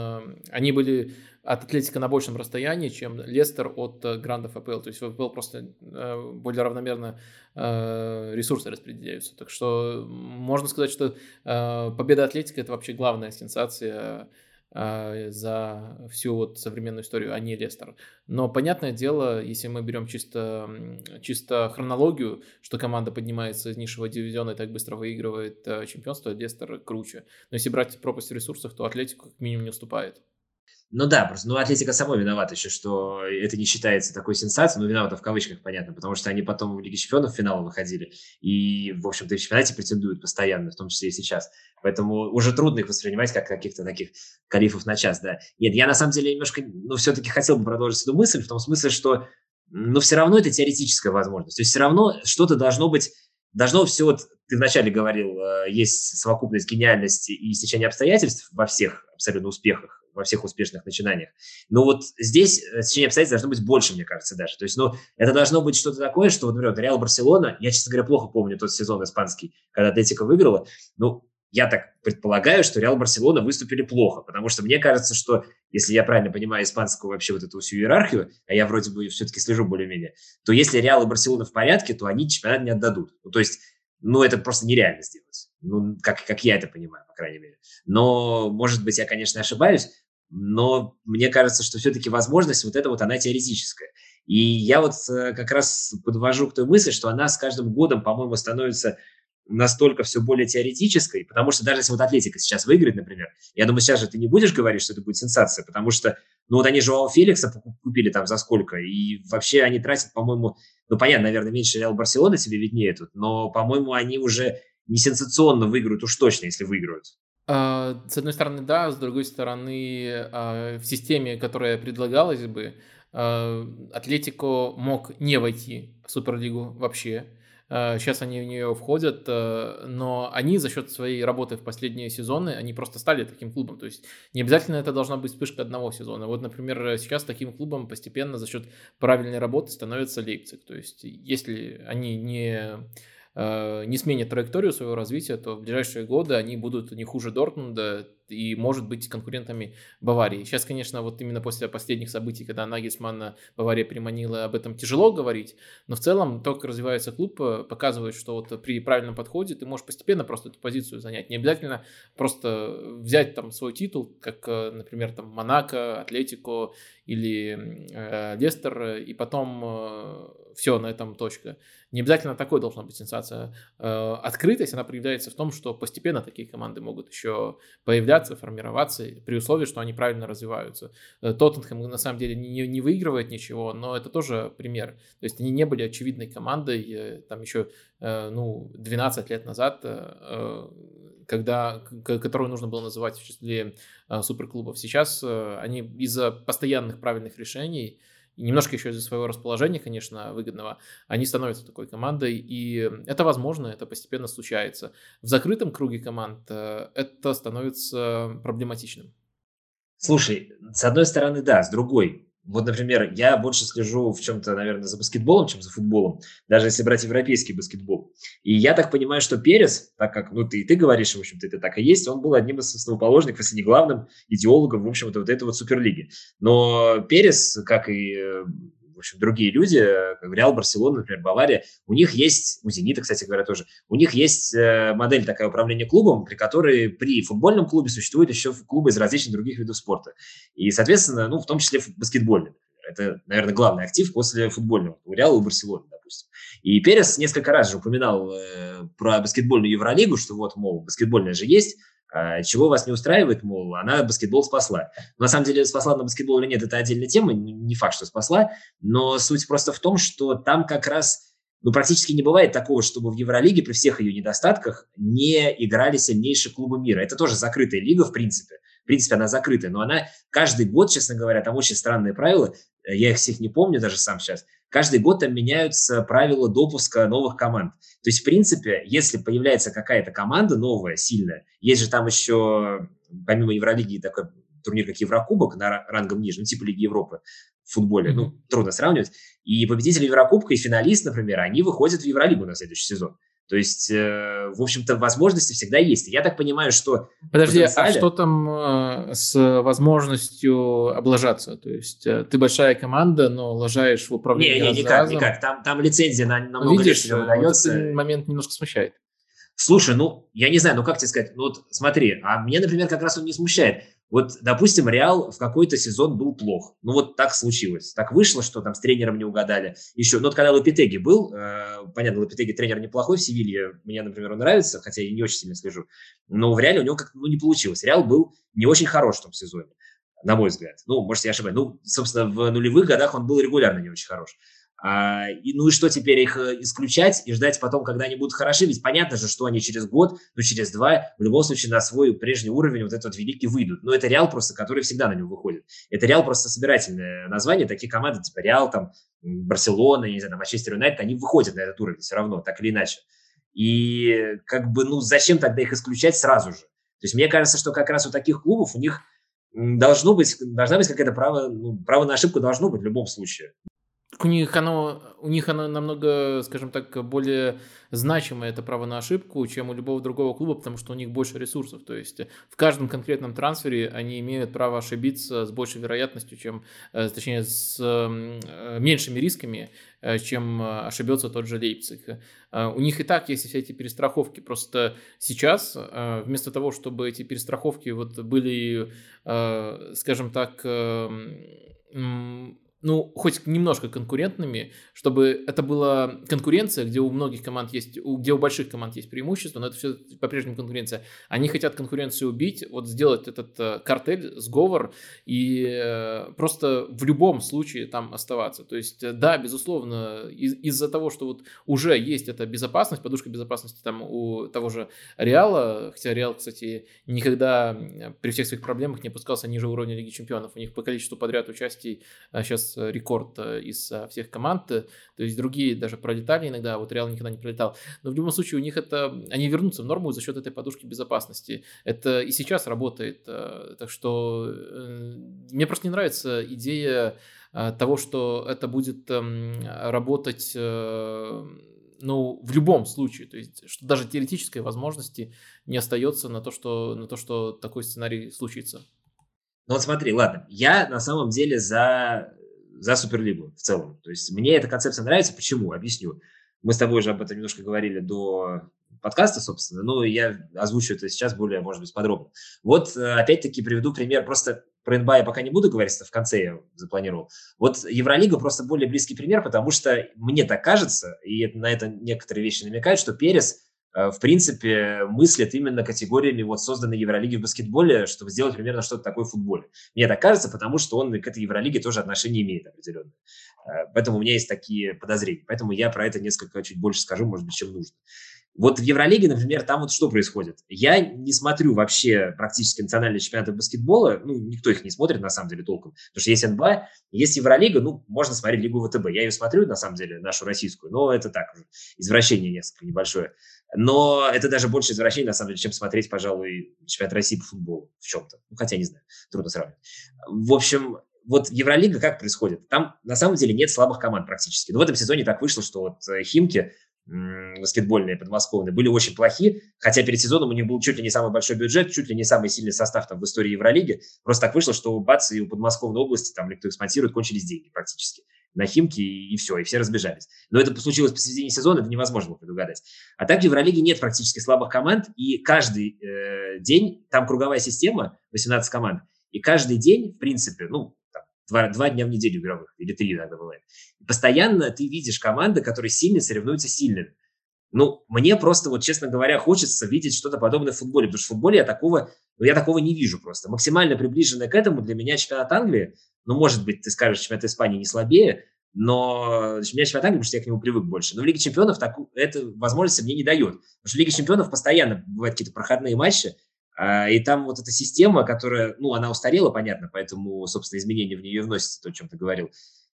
они были от Атлетика на большем расстоянии, чем Лестер от Грандов АПЛ. То есть в АПЛ просто более равномерно ресурсы распределяются. Так что можно сказать, что победа Атлетика – это вообще главная сенсация за всю вот современную историю, а не Лестер. Но понятное дело, если мы берем чисто, чисто хронологию, что команда поднимается из низшего дивизиона и так быстро выигрывает э, чемпионство, Лестер круче. Но если брать пропасть в ресурсах, то Атлетику как минимум не уступает. Ну да, просто ну, Атлетика самой виновата еще, что это не считается такой сенсацией, но виновата в кавычках, понятно, потому что они потом в Лиге Чемпионов в финал выходили и, в общем-то, в чемпионате претендуют постоянно, в том числе и сейчас. Поэтому уже трудно их воспринимать как каких-то таких калифов на час, да. Нет, я на самом деле немножко, ну, все-таки хотел бы продолжить эту мысль в том смысле, что, ну, все равно это теоретическая возможность. То есть все равно что-то должно быть должно все, вот ты вначале говорил, э, есть совокупность гениальности и стечения обстоятельств во всех абсолютно успехах во всех успешных начинаниях. Но вот здесь течение обстоятельств должно быть больше, мне кажется, даже. То есть, ну, это должно быть что-то такое, что, вот, например, Реал Барселона, я, честно говоря, плохо помню тот сезон испанский, когда Атлетика выиграла, ну, я так предполагаю, что Реал Барселона выступили плохо, потому что мне кажется, что, если я правильно понимаю испанскую вообще вот эту всю иерархию, а я вроде бы все-таки слежу более-менее, то если Реал и Барселона в порядке, то они чемпионат не отдадут. Ну, то есть, ну, это просто нереально сделать. Ну, как, как я это понимаю, по крайней мере. Но, может быть, я, конечно, ошибаюсь, но мне кажется, что все-таки возможность вот эта вот, она теоретическая. И я вот э, как раз подвожу к той мысли, что она с каждым годом, по-моему, становится настолько все более теоретической, потому что даже если вот Атлетика сейчас выиграет, например, я думаю, сейчас же ты не будешь говорить, что это будет сенсация, потому что, ну вот они у Феликса купили там за сколько, и вообще они тратят, по-моему, ну понятно, наверное, меньше Реал Барселона себе виднее тут, но, по-моему, они уже не сенсационно выиграют, уж точно, если выиграют. А, с одной стороны, да, с другой стороны, а, в системе, которая предлагалась бы, Атлетико мог не войти в Суперлигу вообще. Сейчас они в нее входят, но они за счет своей работы в последние сезоны, они просто стали таким клубом. То есть не обязательно это должна быть вспышка одного сезона. Вот, например, сейчас таким клубом постепенно за счет правильной работы становится Лейпциг. То есть если они не не сменят траекторию своего развития, то в ближайшие годы они будут не хуже Дортмунда и, может быть, конкурентами Баварии. Сейчас, конечно, вот именно после последних событий, когда Нагельсмана Бавария приманила, об этом тяжело говорить, но в целом то, как развивается клуб, э, показывает, что вот при правильном подходе ты можешь постепенно просто эту позицию занять. Не обязательно просто взять там свой титул, как, э, например, там Монако, Атлетико или э, Лестер, и потом э, все, на этом точка. Не обязательно такой должна быть сенсация. Э, открытость, она проявляется в том, что постепенно такие команды могут еще появляться, формироваться, при условии, что они правильно развиваются. Э, Тоттенхэм на самом деле не, не выигрывает ничего, но это тоже пример. То есть они не были очевидной командой, э, там еще ну, 12 лет назад, когда, которую нужно было называть в числе суперклубов. Сейчас они из-за постоянных правильных решений и немножко еще из-за своего расположения, конечно, выгодного, они становятся такой командой, и это возможно, это постепенно случается. В закрытом круге команд э, это становится проблематичным. Слушай, с одной стороны, да, с другой, вот, например, я больше слежу в чем-то, наверное, за баскетболом, чем за футболом, даже если брать европейский баскетбол. И я так понимаю, что Перес, так как, ну, ты, ты говоришь, в общем-то, это так и есть, он был одним из основоположников, если не главным идеологом, в общем-то, вот этой вот Суперлиги. Но Перес, как и э, общем, другие люди, как Реал, Барселона, например, Бавария, у них есть, у Зенита, кстати говоря, тоже, у них есть э, модель такая управления клубом, при которой при футбольном клубе существуют еще клубы из различных других видов спорта. И, соответственно, ну, в том числе баскетбольный. Это, наверное, главный актив после футбольного. У Реала и Барселоны, допустим. И Перес несколько раз же упоминал э, про баскетбольную Евролигу, что вот, мол, баскетбольная же есть, чего вас не устраивает, мол, она баскетбол спасла. на самом деле, спасла на баскетбол или нет, это отдельная тема, не факт, что спасла, но суть просто в том, что там как раз ну, практически не бывает такого, чтобы в Евролиге при всех ее недостатках не играли сильнейшие клубы мира. Это тоже закрытая лига, в принципе. В принципе, она закрытая, но она каждый год, честно говоря, там очень странные правила, я их всех не помню даже сам сейчас, каждый год там меняются правила допуска новых команд. То есть, в принципе, если появляется какая-то команда новая, сильная, есть же там еще, помимо Евролиги, такой турнир, как Еврокубок, на рангом ниже, ну, типа Лиги Европы в футболе, mm-hmm. ну, трудно сравнивать. И победители Еврокубка и финалист, например, они выходят в Евролигу на следующий сезон. То есть, э, в общем-то, возможности всегда есть. я так понимаю, что... Подожди, а потенциале... а что там э, с возможностью облажаться? То есть, э, ты большая команда, но лажаешь в управлении Не, не, никак, разом. никак. Там, там лицензия на, на много Видишь, лет удается. Вот этот момент немножко смущает. Слушай, ну, я не знаю, ну как тебе сказать, ну вот смотри, а мне, например, как раз он не смущает. Вот, допустим, Реал в какой-то сезон был плох. Ну, вот так случилось. Так вышло, что там с тренером не угадали. Еще, ну, вот когда Лапитеги был, э, понятно, Лапитеги тренер неплохой в Севилье, мне, например, он нравится, хотя я не очень сильно слежу. Но в Реале у него как-то ну, не получилось. Реал был не очень хорош в том сезоне, на мой взгляд. Ну, может, я ошибаюсь. Ну, собственно, в нулевых годах он был регулярно не очень хорош. А, и, ну и что теперь их э, исключать и ждать потом, когда они будут хороши? Ведь понятно же, что они через год, ну через два, в любом случае на свой прежний уровень вот этот великий выйдут. Но это Реал просто, который всегда на него выходит. Это Реал просто собирательное название. Такие команды типа Реал, там, Барселона, не знаю, Манчестер Юнайтед, они выходят на этот уровень все равно, так или иначе. И как бы, ну зачем тогда их исключать сразу же? То есть мне кажется, что как раз у таких клубов у них должно быть, должна быть какая-то право, ну, право на ошибку должно быть в любом случае у них оно, у них оно намного, скажем так, более значимое это право на ошибку, чем у любого другого клуба, потому что у них больше ресурсов. То есть в каждом конкретном трансфере они имеют право ошибиться с большей вероятностью, чем, э, точнее, с э, меньшими рисками, э, чем ошибется тот же Лейпциг. У них и так есть все эти перестраховки. Просто сейчас, вместо того, чтобы эти перестраховки вот были, скажем так, ну, хоть немножко конкурентными, чтобы это была конкуренция, где у многих команд есть, где у больших команд есть преимущество, но это все по-прежнему конкуренция. Они хотят конкуренцию убить, вот сделать этот э, картель, сговор и э, просто в любом случае там оставаться. То есть, э, да, безусловно, из- из-за того, что вот уже есть эта безопасность, подушка безопасности там у того же Реала, хотя Реал, кстати, никогда при всех своих проблемах не опускался ниже уровня Лиги Чемпионов. У них по количеству подряд участий сейчас сейчас рекорд из всех команд, то есть другие даже пролетали иногда, вот Реал никогда не пролетал, но в любом случае у них это, они вернутся в норму за счет этой подушки безопасности. Это и сейчас работает, так что мне просто не нравится идея того, что это будет эм, работать ну, в любом случае, то есть, что даже теоретической возможности не остается на то, что, на то, что такой сценарий случится. Ну вот смотри, ладно, я на самом деле за, за Суперлигу в целом. То есть мне эта концепция нравится. Почему? Объясню. Мы с тобой уже об этом немножко говорили до подкаста, собственно, но я озвучу это сейчас более, может быть, подробно. Вот э, опять-таки приведу пример. Просто про НБА я пока не буду говорить, это в конце я запланировал. Вот Евролига просто более близкий пример, потому что мне так кажется, и на это некоторые вещи намекают, что Перес в принципе, мыслит именно категориями вот созданной Евролиги в баскетболе, чтобы сделать примерно что-то такое в футболе. Мне так кажется, потому что он к этой Евролиге тоже отношение имеет определенно. Э, поэтому у меня есть такие подозрения. Поэтому я про это несколько чуть больше скажу, может быть, чем нужно. Вот в Евролиге, например, там вот что происходит. Я не смотрю вообще практически национальные чемпионаты баскетбола, ну, никто их не смотрит, на самом деле, толком, потому что есть НБА, есть Евролига, ну, можно смотреть Лигу ВТБ. Я ее смотрю, на самом деле, нашу российскую, но это так, извращение несколько небольшое. Но это даже больше извращение, на самом деле, чем смотреть, пожалуй, чемпионат России по футболу в чем-то. Ну, хотя не знаю, трудно сравнивать. В общем, вот Евролига как происходит? Там на самом деле нет слабых команд практически. Но в этом сезоне так вышло, что вот э, Химки баскетбольные подмосковные были очень плохи, хотя перед сезоном у них был чуть ли не самый большой бюджет, чуть ли не самый сильный состав там в истории Евролиги. Просто так вышло, что бац и у подмосковной области, там, или кто экспонсирует, кончились деньги практически на Химки, и, и все, и все разбежались. Но это случилось посередине сезона, это невозможно было предугадать. А так в Евролиге нет практически слабых команд, и каждый э, день, там круговая система, 18 команд, и каждый день, в принципе, ну, два, два дня в неделю игровых, или три иногда бывает. И постоянно ты видишь команды, которые сильно соревнуются сильными. Ну, мне просто, вот честно говоря, хочется видеть что-то подобное в футболе, потому что в футболе я такого, ну, я такого не вижу просто. Максимально приближенное к этому для меня чемпионат Англии, ну, может быть, ты скажешь, чемпионат Испании не слабее, но для меня чемпионат Англии, потому что я к нему привык больше. Но в Лиге Чемпионов так, это возможности мне не дает. Потому что в Лиге Чемпионов постоянно бывают какие-то проходные матчи, и там вот эта система, которая, ну, она устарела, понятно, поэтому, собственно, изменения в нее вносятся, то, о чем ты говорил.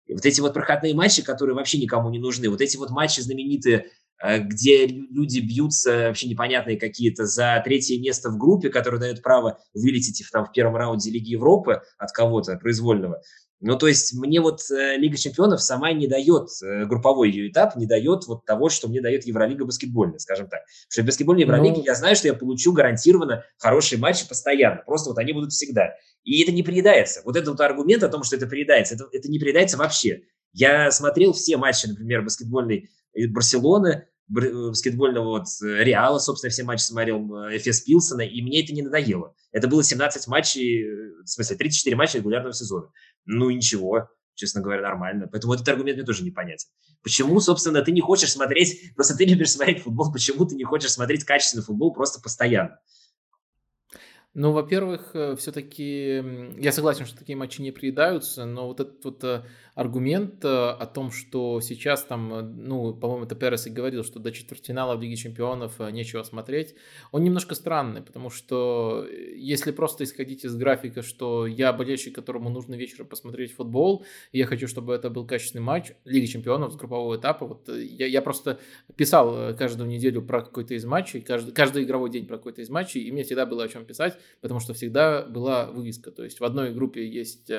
И вот эти вот проходные матчи, которые вообще никому не нужны, вот эти вот матчи знаменитые, а, где люди бьются вообще непонятные какие-то за третье место в группе, которое дает право вылететь там, в первом раунде Лиги Европы от кого-то произвольного. Ну, то есть мне вот э, Лига Чемпионов сама не дает, э, групповой ее этап не дает вот того, что мне дает Евролига баскетбольная, скажем так. Потому что в баскетбольной Евролиге ну... я знаю, что я получу гарантированно хорошие матчи постоянно. Просто вот они будут всегда. И это не приедается. Вот этот вот аргумент о том, что это приедается, это, это не приедается вообще. Я смотрел все матчи, например, баскетбольной э, Барселоны, баскетбольного вот Реала, собственно, все матчи смотрел Эфес Пилсона, и мне это не надоело. Это было 17 матчей, в смысле, 34 матча регулярного сезона ну ничего, честно говоря, нормально. Поэтому этот аргумент мне тоже непонятен. Почему, собственно, ты не хочешь смотреть, просто ты любишь смотреть футбол, почему ты не хочешь смотреть качественный футбол просто постоянно? Ну, во-первых, э, все-таки я согласен, что такие матчи не приедаются, но вот этот вот э, аргумент э, о том, что сейчас там, ну, по-моему, это Перес и говорил, что до четвертьфинала в Лиге Чемпионов нечего смотреть, он немножко странный, потому что если просто исходить из графика, что я болельщик, которому нужно вечером посмотреть футбол, и я хочу, чтобы это был качественный матч Лиги Чемпионов с группового этапа, вот я, я просто писал каждую неделю про какой-то из матчей, каждый, каждый игровой день про какой-то из матчей, и мне всегда было о чем писать, потому что всегда была вывеска. То есть в одной группе есть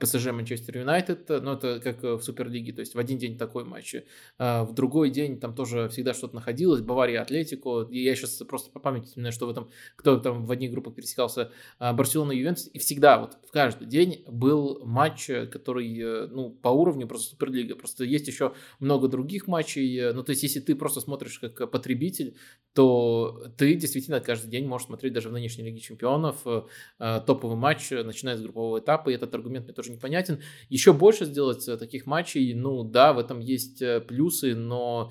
ПСЖ Манчестер Юнайтед, но это как в Суперлиге, то есть в один день такой матч. А в другой день там тоже всегда что-то находилось, Бавария, Атлетико. И я сейчас просто по памяти вспоминаю, что в этом, кто там в одних группах пересекался, а, Барселона, Ювентус. И всегда вот в каждый день был матч, который, э, ну, по уровню просто Суперлига. Просто есть еще много других матчей. Ну, то есть если ты просто смотришь как потребитель, то ты действительно каждый день можешь смотреть даже в нынешней Лиге Чемпионов чемпионов, э, э, топовый матч, э, начиная с группового этапа, и этот аргумент мне тоже непонятен. Еще больше сделать таких матчей, ну да, в этом есть плюсы, но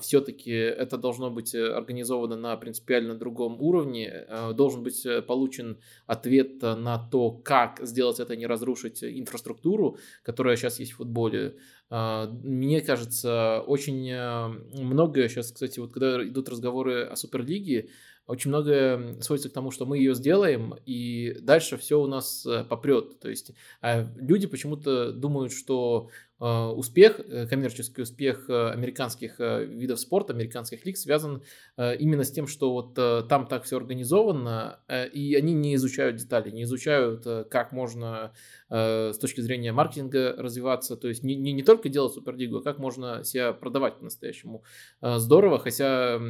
все-таки это должно быть организовано на принципиально другом уровне, должен быть получен ответ на то, как сделать это, не разрушить инфраструктуру, которая сейчас есть в футболе. А, мне кажется, очень много сейчас, кстати, вот когда идут разговоры о Суперлиге, очень многое сводится к тому, что мы ее сделаем, и дальше все у нас э, попрет. То есть а люди почему-то думают, что э, успех, коммерческий успех американских видов спорта, американских лиг связан именно с тем, что вот там так все организовано, и они не изучают детали, не изучают, как можно Э, с точки зрения маркетинга развиваться, то есть не, не, не только делать супердигу, а как можно себя продавать по-настоящему э, здорово, хотя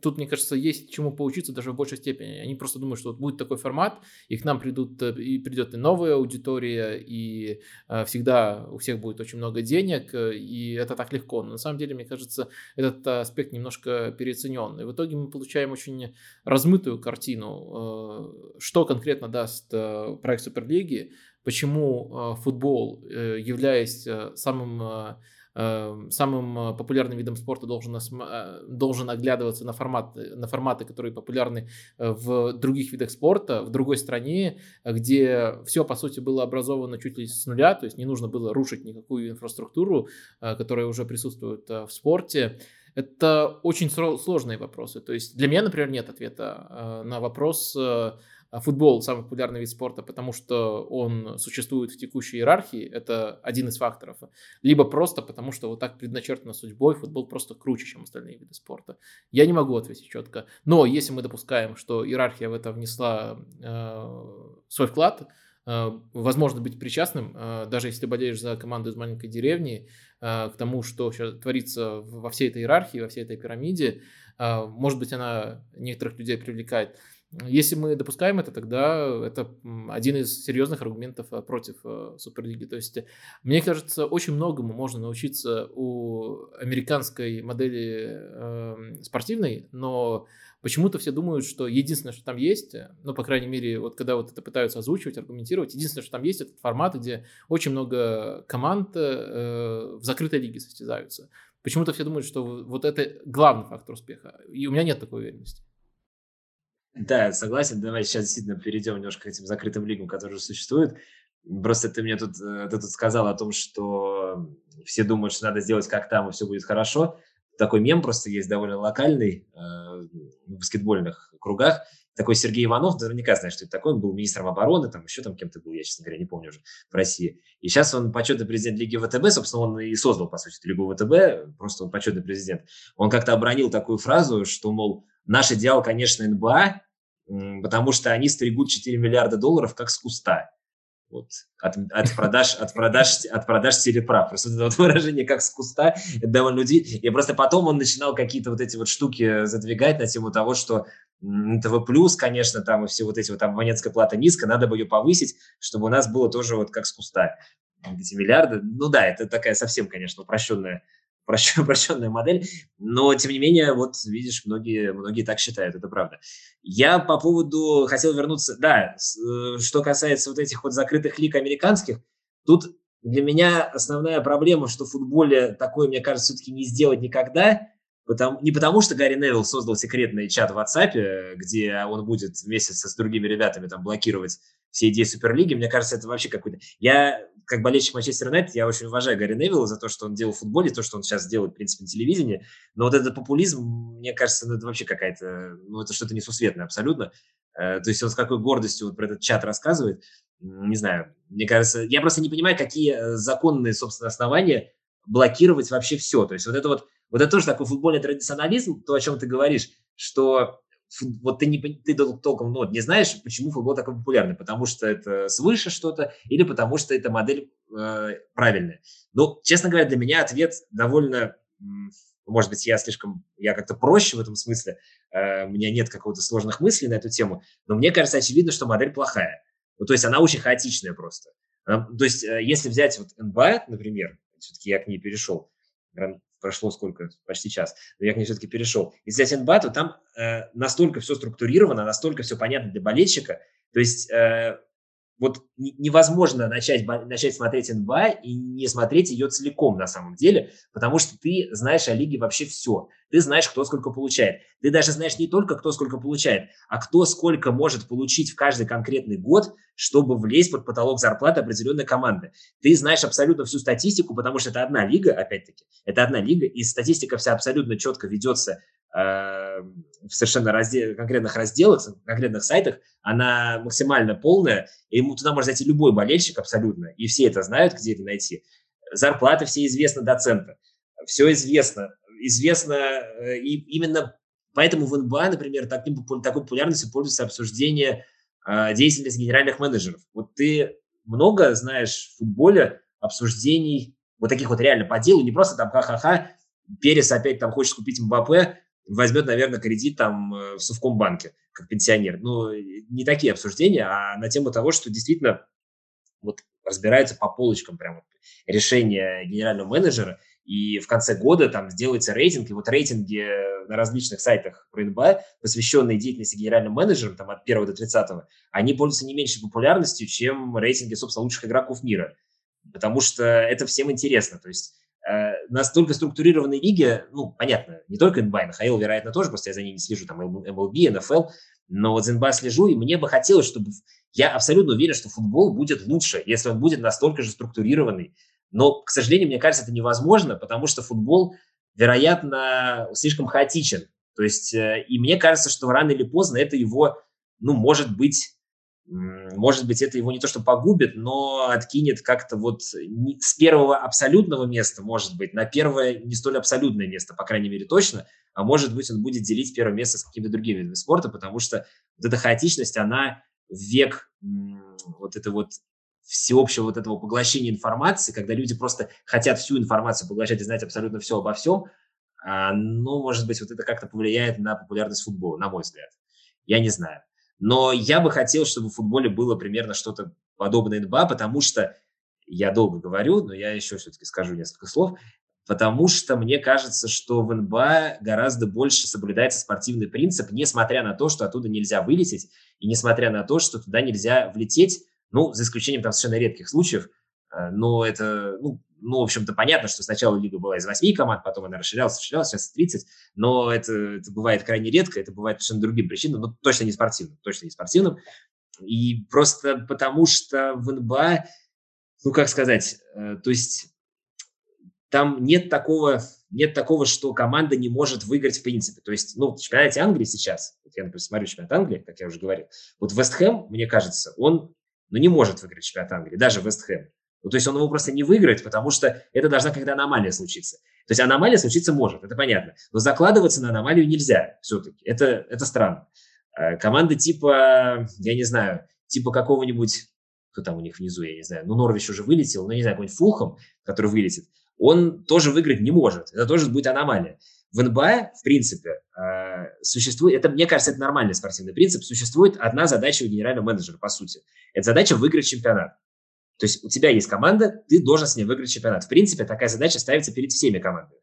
тут, мне кажется, есть чему поучиться даже в большей степени. Они просто думают, что вот будет такой формат, и к нам придут, э, и придет и новая аудитория, и всегда у всех будет очень много денег, и это так легко. Но на самом деле, мне кажется, этот аспект немножко переоценен. И в итоге мы получаем очень размытую картину, что конкретно даст проект Суперлиги, почему а, футбол, э, являясь э, самым э, самым популярным видом спорта должен, должен оглядываться на форматы, на форматы, которые популярны в других видах спорта, в другой стране, где все, по сути, было образовано чуть ли с нуля, то есть не нужно было рушить никакую инфраструктуру, которая уже присутствует в спорте. Это очень сложные вопросы. То есть для меня, например, нет ответа на вопрос, футбол самый популярный вид спорта, потому что он существует в текущей иерархии, это один из факторов. Либо просто потому, что вот так предначертано судьбой, футбол просто круче, чем остальные виды спорта. Я не могу ответить четко. Но если мы допускаем, что иерархия в это внесла э, свой вклад, э, возможно быть причастным, э, даже если ты болеешь за команду из маленькой деревни, э, к тому, что сейчас творится во всей этой иерархии, во всей этой пирамиде, может быть, она некоторых людей привлекает. Если мы допускаем это, тогда это один из серьезных аргументов э, против э, Суперлиги. То есть, мне кажется, очень многому можно научиться у американской модели э, спортивной, но почему-то все думают, что единственное, что там есть, ну, по крайней мере, вот когда вот это пытаются озвучивать, аргументировать, единственное, что там есть, этот формат, где очень много команд э, в закрытой лиге состязаются. Почему-то все думают, что вот это главный фактор успеха. И у меня нет такой уверенности. Да, согласен. Давай сейчас действительно перейдем немножко к этим закрытым лигам, которые существуют. Просто ты мне тут, э, ты тут сказал о том, что все думают, что надо сделать как там, и все будет хорошо. Такой мем просто есть довольно локальный э, в баскетбольных кругах. Такой Сергей Иванов, наверняка знаешь, что это такой. Он был министром обороны, там еще там кем-то был, я, честно говоря, не помню уже, в России. И сейчас он почетный президент Лиги ВТБ, собственно, он и создал, по сути, Лигу ВТБ, просто он почетный президент. Он как-то обронил такую фразу, что, мол, Наш идеал, конечно, НБА, потому что они стригут 4 миллиарда долларов как с куста. Вот, от, от, продаж, от, продаж, от продаж телеправ. Просто это вот выражение как с куста, это довольно удивительно. И просто потом он начинал какие-то вот эти вот штуки задвигать на тему того, что ТВ плюс, конечно, там и все вот эти вот там абонентская плата низкая, надо бы ее повысить, чтобы у нас было тоже вот как с куста. Эти миллиарды. Ну да, это такая совсем, конечно, упрощенная упрощенная модель, но, тем не менее, вот, видишь, многие, многие так считают, это правда. Я по поводу, хотел вернуться, да, э, что касается вот этих вот закрытых лиг американских, тут для меня основная проблема, что в футболе такое, мне кажется, все-таки не сделать никогда, Потому, не потому, что Гарри Невилл создал секретный чат в WhatsApp, где он будет вместе с другими ребятами там блокировать все идеи Суперлиги. Мне кажется, это вообще какой-то... Я, как болельщик Манчестер Юнайтед, я очень уважаю Гарри Невилла за то, что он делал в футболе, то, что он сейчас делает, в принципе, на телевидении. Но вот этот популизм, мне кажется, ну, это вообще какая-то... Ну, это что-то несусветное абсолютно. Э, то есть он с какой гордостью вот про этот чат рассказывает. Не знаю. Мне кажется... Я просто не понимаю, какие э, законные, собственно, основания блокировать вообще все. То есть вот это вот вот это тоже такой футбольный традиционализм, то, о чем ты говоришь, что вот ты, не, ты толком ну, не знаешь, почему футбол такой популярный, потому что это свыше что-то или потому что эта модель э, правильная. Ну, честно говоря, для меня ответ довольно, может быть, я слишком, я как-то проще в этом смысле, э, у меня нет какого-то сложных мыслей на эту тему, но мне кажется очевидно, что модель плохая. Ну, то есть она очень хаотичная просто. Она, то есть э, если взять вот НБА, например, все-таки я к ней перешел, прошло сколько, почти час, но я к ней все-таки перешел. Если взять НБА, то там э, настолько все структурировано, настолько все понятно для болельщика, то есть э, вот невозможно начать, начать смотреть НБА и не смотреть ее целиком на самом деле, потому что ты знаешь о лиге вообще все. Ты знаешь, кто сколько получает. Ты даже знаешь не только, кто сколько получает, а кто сколько может получить в каждый конкретный год, чтобы влезть под потолок зарплаты определенной команды. Ты знаешь абсолютно всю статистику, потому что это одна лига, опять-таки, это одна лига, и статистика вся абсолютно четко ведется в совершенно раздел, конкретных разделах, конкретных сайтах, она максимально полная, и ему туда может зайти любой болельщик абсолютно, и все это знают, где это найти. Зарплаты все известны до цента, все известно. Известно, э, и именно поэтому в НБА, например, таким, такой популярностью пользуется обсуждение э, деятельности генеральных менеджеров. Вот ты много знаешь в футболе обсуждений вот таких вот реально по делу, не просто там ха-ха-ха, Перес опять там хочет купить МБП, возьмет, наверное, кредит там э, в Совкомбанке, как пенсионер. Ну, не такие обсуждения, а на тему того, что действительно вот разбирается по полочкам прям вот решение генерального менеджера, и в конце года там сделается рейтинг, и вот рейтинги на различных сайтах про посвященные деятельности генеральным менеджерам, там от 1 до 30, они пользуются не меньшей популярностью, чем рейтинги, собственно, лучших игроков мира. Потому что это всем интересно. То есть Э, настолько структурированной лиги, ну, понятно, не только НБА, НХЛ, вероятно, тоже, просто я за ней не слежу, там, MLB, НФЛ, но вот за НБА слежу, и мне бы хотелось, чтобы... Я абсолютно уверен, что футбол будет лучше, если он будет настолько же структурированный. Но, к сожалению, мне кажется, это невозможно, потому что футбол, вероятно, слишком хаотичен. То есть, э, и мне кажется, что рано или поздно это его, ну, может быть, может быть, это его не то что погубит, но откинет как-то вот с первого абсолютного места, может быть, на первое не столь абсолютное место, по крайней мере, точно, а может быть, он будет делить первое место с какими-то другими видами спорта, потому что вот эта хаотичность, она век вот это вот всеобщего вот этого поглощения информации, когда люди просто хотят всю информацию поглощать и знать абсолютно все обо всем, а, ну, может быть, вот это как-то повлияет на популярность футбола, на мой взгляд. Я не знаю. Но я бы хотел, чтобы в футболе было примерно что-то подобное НБА, потому что, я долго говорю, но я еще все-таки скажу несколько слов, потому что мне кажется, что в НБА гораздо больше соблюдается спортивный принцип, несмотря на то, что оттуда нельзя вылететь, и несмотря на то, что туда нельзя влететь, ну, за исключением там совершенно редких случаев, э, но это, ну, ну, в общем-то, понятно, что сначала лига была из 8 команд, потом она расширялась, расширялась, сейчас 30, но это, это бывает крайне редко, это бывает совершенно другим причинам, но точно не спортивным, точно не спортивным. И просто потому что в НБА, ну, как сказать, э, то есть там нет такого, нет такого, что команда не может выиграть в принципе. То есть, ну, в чемпионате Англии сейчас, вот я, например, смотрю чемпионат Англии, как я уже говорил, вот Вест Хэм, мне кажется, он ну, не может выиграть чемпионат Англии, даже Вест Хэм. Ну, то есть он его просто не выиграет, потому что это должна когда аномалия случиться. То есть аномалия случиться может, это понятно. Но закладываться на аномалию нельзя все-таки. Это, это странно. Э, команды типа, я не знаю, типа какого-нибудь, кто там у них внизу, я не знаю, ну, Норвич уже вылетел, но не знаю, какой-нибудь Фулхам, который вылетит, он тоже выиграть не может. Это тоже будет аномалия. В НБА, в принципе, э, существует, это, мне кажется, это нормальный спортивный принцип, существует одна задача у генерального менеджера, по сути. Это задача выиграть чемпионат. То есть у тебя есть команда, ты должен с ней выиграть чемпионат. В принципе, такая задача ставится перед всеми командами.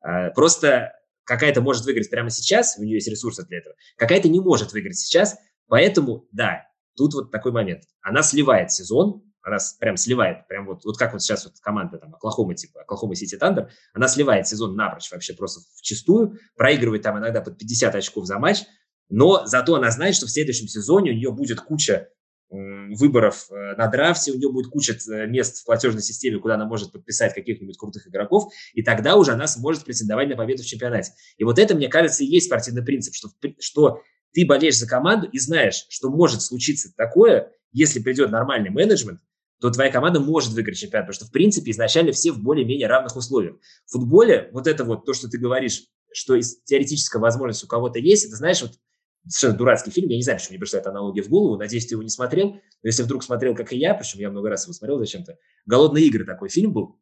А, просто какая-то может выиграть прямо сейчас, у нее есть ресурсы для этого, какая-то не может выиграть сейчас, поэтому, да, тут вот такой момент. Она сливает сезон, она прям сливает, прям вот, вот как вот сейчас вот команда там Оклахома, типа Оклахома Сити Тандер, она сливает сезон напрочь вообще просто в чистую, проигрывает там иногда под 50 очков за матч, но зато она знает, что в следующем сезоне у нее будет куча выборов э, на драфте, у нее будет куча э, мест в платежной системе, куда она может подписать каких-нибудь крутых игроков, и тогда уже она сможет претендовать на победу в чемпионате. И вот это, мне кажется, и есть спортивный принцип, что, что ты болеешь за команду и знаешь, что может случиться такое, если придет нормальный менеджмент, то твоя команда может выиграть чемпионат, потому что, в принципе, изначально все в более-менее равных условиях. В футболе вот это вот, то, что ты говоришь, что из теоретическая возможность у кого-то есть, это, знаешь, вот совершенно дурацкий фильм, я не знаю, почему мне пришла эта аналогия в голову, надеюсь, ты его не смотрел, но если вдруг смотрел, как и я, причем я много раз его смотрел зачем-то, «Голодные игры» такой фильм был,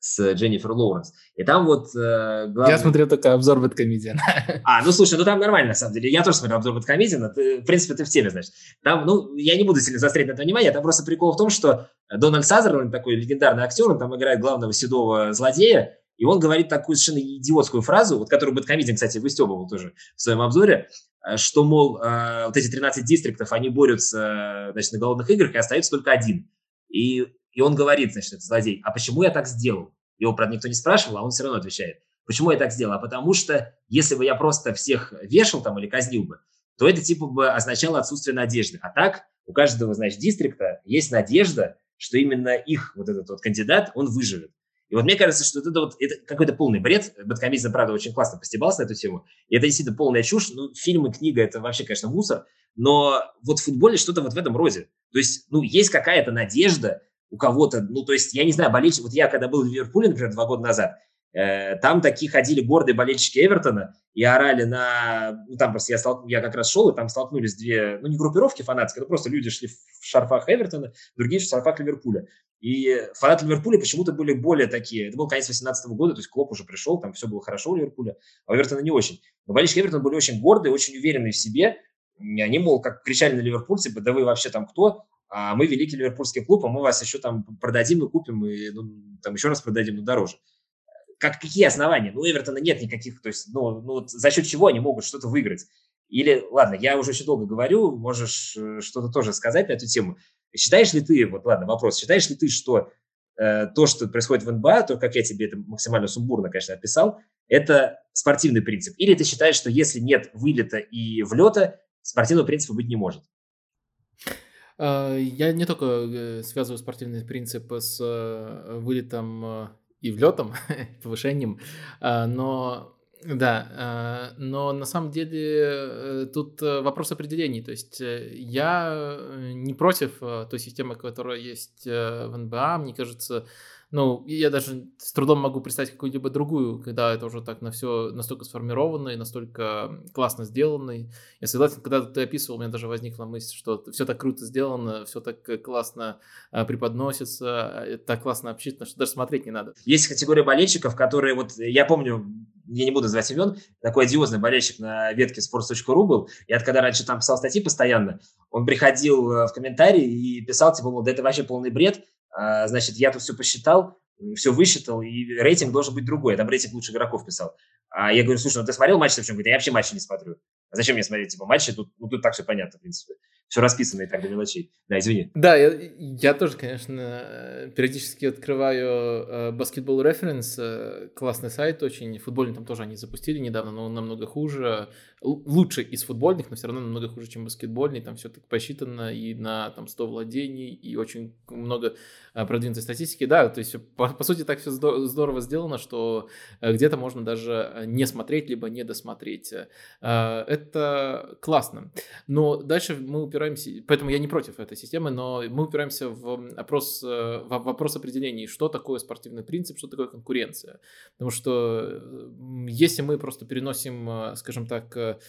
с Дженнифер Лоуренс. И там вот э, главный... Я смотрел только обзор Бэткомедиан. А, ну слушай, ну там нормально, на самом деле. Я тоже смотрел обзор Бэткомедиана. В принципе, ты в теме, значит. Там, ну, я не буду сильно заострять на это внимание. Там просто прикол в том, что Дональд Сазерленд, такой легендарный актер, он там играет главного седого злодея, и он говорит такую совершенно идиотскую фразу, вот которую Бэткомедиан, кстати, выстебывал тоже в своем обзоре. что, мол, вот эти 13 дистриктов, они борются, значит, на голодных играх, и остается только один. И, и он говорит, значит, этот злодей, а почему я так сделал? Его, правда, никто не спрашивал, а он все равно отвечает. Почему я так сделал? А потому что если бы я просто всех вешал там или казнил бы, то это типа бы означало отсутствие надежды. А так у каждого, значит, дистрикта есть надежда, что именно их вот этот вот кандидат, он выживет. И вот мне кажется, что это вот это какой-то полный бред. Бэткомизм, правда, очень классно постебался на эту тему. И это действительно полная чушь. Ну, фильмы, книга – это вообще, конечно, мусор. Но вот в футболе что-то вот в этом роде. То есть, ну, есть какая-то надежда у кого-то. Ну, то есть, я не знаю, болельщик... Вот я, когда был в Ливерпуле, например, два года назад, э, там такие ходили гордые болельщики Эвертона и орали на... Ну, там просто я, стол... я как раз шел, и там столкнулись две... Ну, не группировки фанатские, но просто люди шли в шарфах Эвертона, другие в шарфах Ливерпуля. И фанаты Ливерпуля почему-то были более такие. Это был конец 2018 года, то есть Клоп уже пришел, там все было хорошо у Ливерпуля, а у Эвертона не очень. Но болельщики Эвертона были очень гордые, очень уверенные в себе. Они, мол, как кричали на Ливерпуль, типа, да вы вообще там кто? А мы великий ливерпульский клуб, а мы вас еще там продадим и купим, и ну, там еще раз продадим, но дороже. Как, какие основания? Ну, у Эвертона нет никаких, то есть, ну, ну за счет чего они могут что-то выиграть? Или, ладно, я уже очень долго говорю, можешь э, что-то тоже сказать на эту тему. Считаешь ли ты, вот ладно, вопрос, считаешь ли ты, что э, то, что происходит в НБА, то, как я тебе это максимально сумбурно, конечно, описал, это спортивный принцип? Или ты считаешь, что если нет вылета и влета, спортивного принципа быть не может? А, я не только э, связываю спортивный принцип с э, вылетом и влетом, повышением, а, но да, а, но на самом деле э, тут э, вопрос определений. То есть э, я не против той системы, которая есть в НБА. Мне кажется, ну, я даже с трудом могу представить какую-либо другую, когда это уже так на все настолько сформировано и настолько классно сделано. Я согласен, когда ты описывал, у меня даже возникла мысль, что все так круто сделано, все так классно преподносится, так классно обсчитано, что даже смотреть не надо. Есть категория болельщиков, которые, вот я помню, я не буду называть имен, такой одиозный болельщик на ветке sports.ru был. Я когда раньше там писал статьи постоянно, он приходил в комментарии и писал, типа, мол, да это вообще полный бред, а, значит, я тут все посчитал, все высчитал, и рейтинг должен быть другой. Я там рейтинг лучших игроков писал. А я говорю, слушай, ну ты смотрел матч? Чем? Говорит, я вообще матчи не смотрю. А зачем мне смотреть, типа, матчи? Тут, ну, тут так все понятно, в принципе все расписано и так до мелочей. Да, извини. Да, я, я тоже, конечно, периодически открываю э, Basketball Reference, э, классный сайт очень, футбольный там тоже они запустили недавно, но он намного хуже, лучше из футбольных, но все равно намного хуже, чем баскетбольный, там все так посчитано и на там 100 владений, и очень много э, продвинутой статистики, да, то есть по, по сути так все здорово сделано, что где-то можно даже не смотреть, либо не досмотреть. Классно, но дальше мы упираемся поэтому я не против этой системы, но мы упираемся в вопрос, э, в вопрос определений, что такое спортивный принцип, что такое конкуренция. Потому что э, если мы просто переносим, э, скажем так,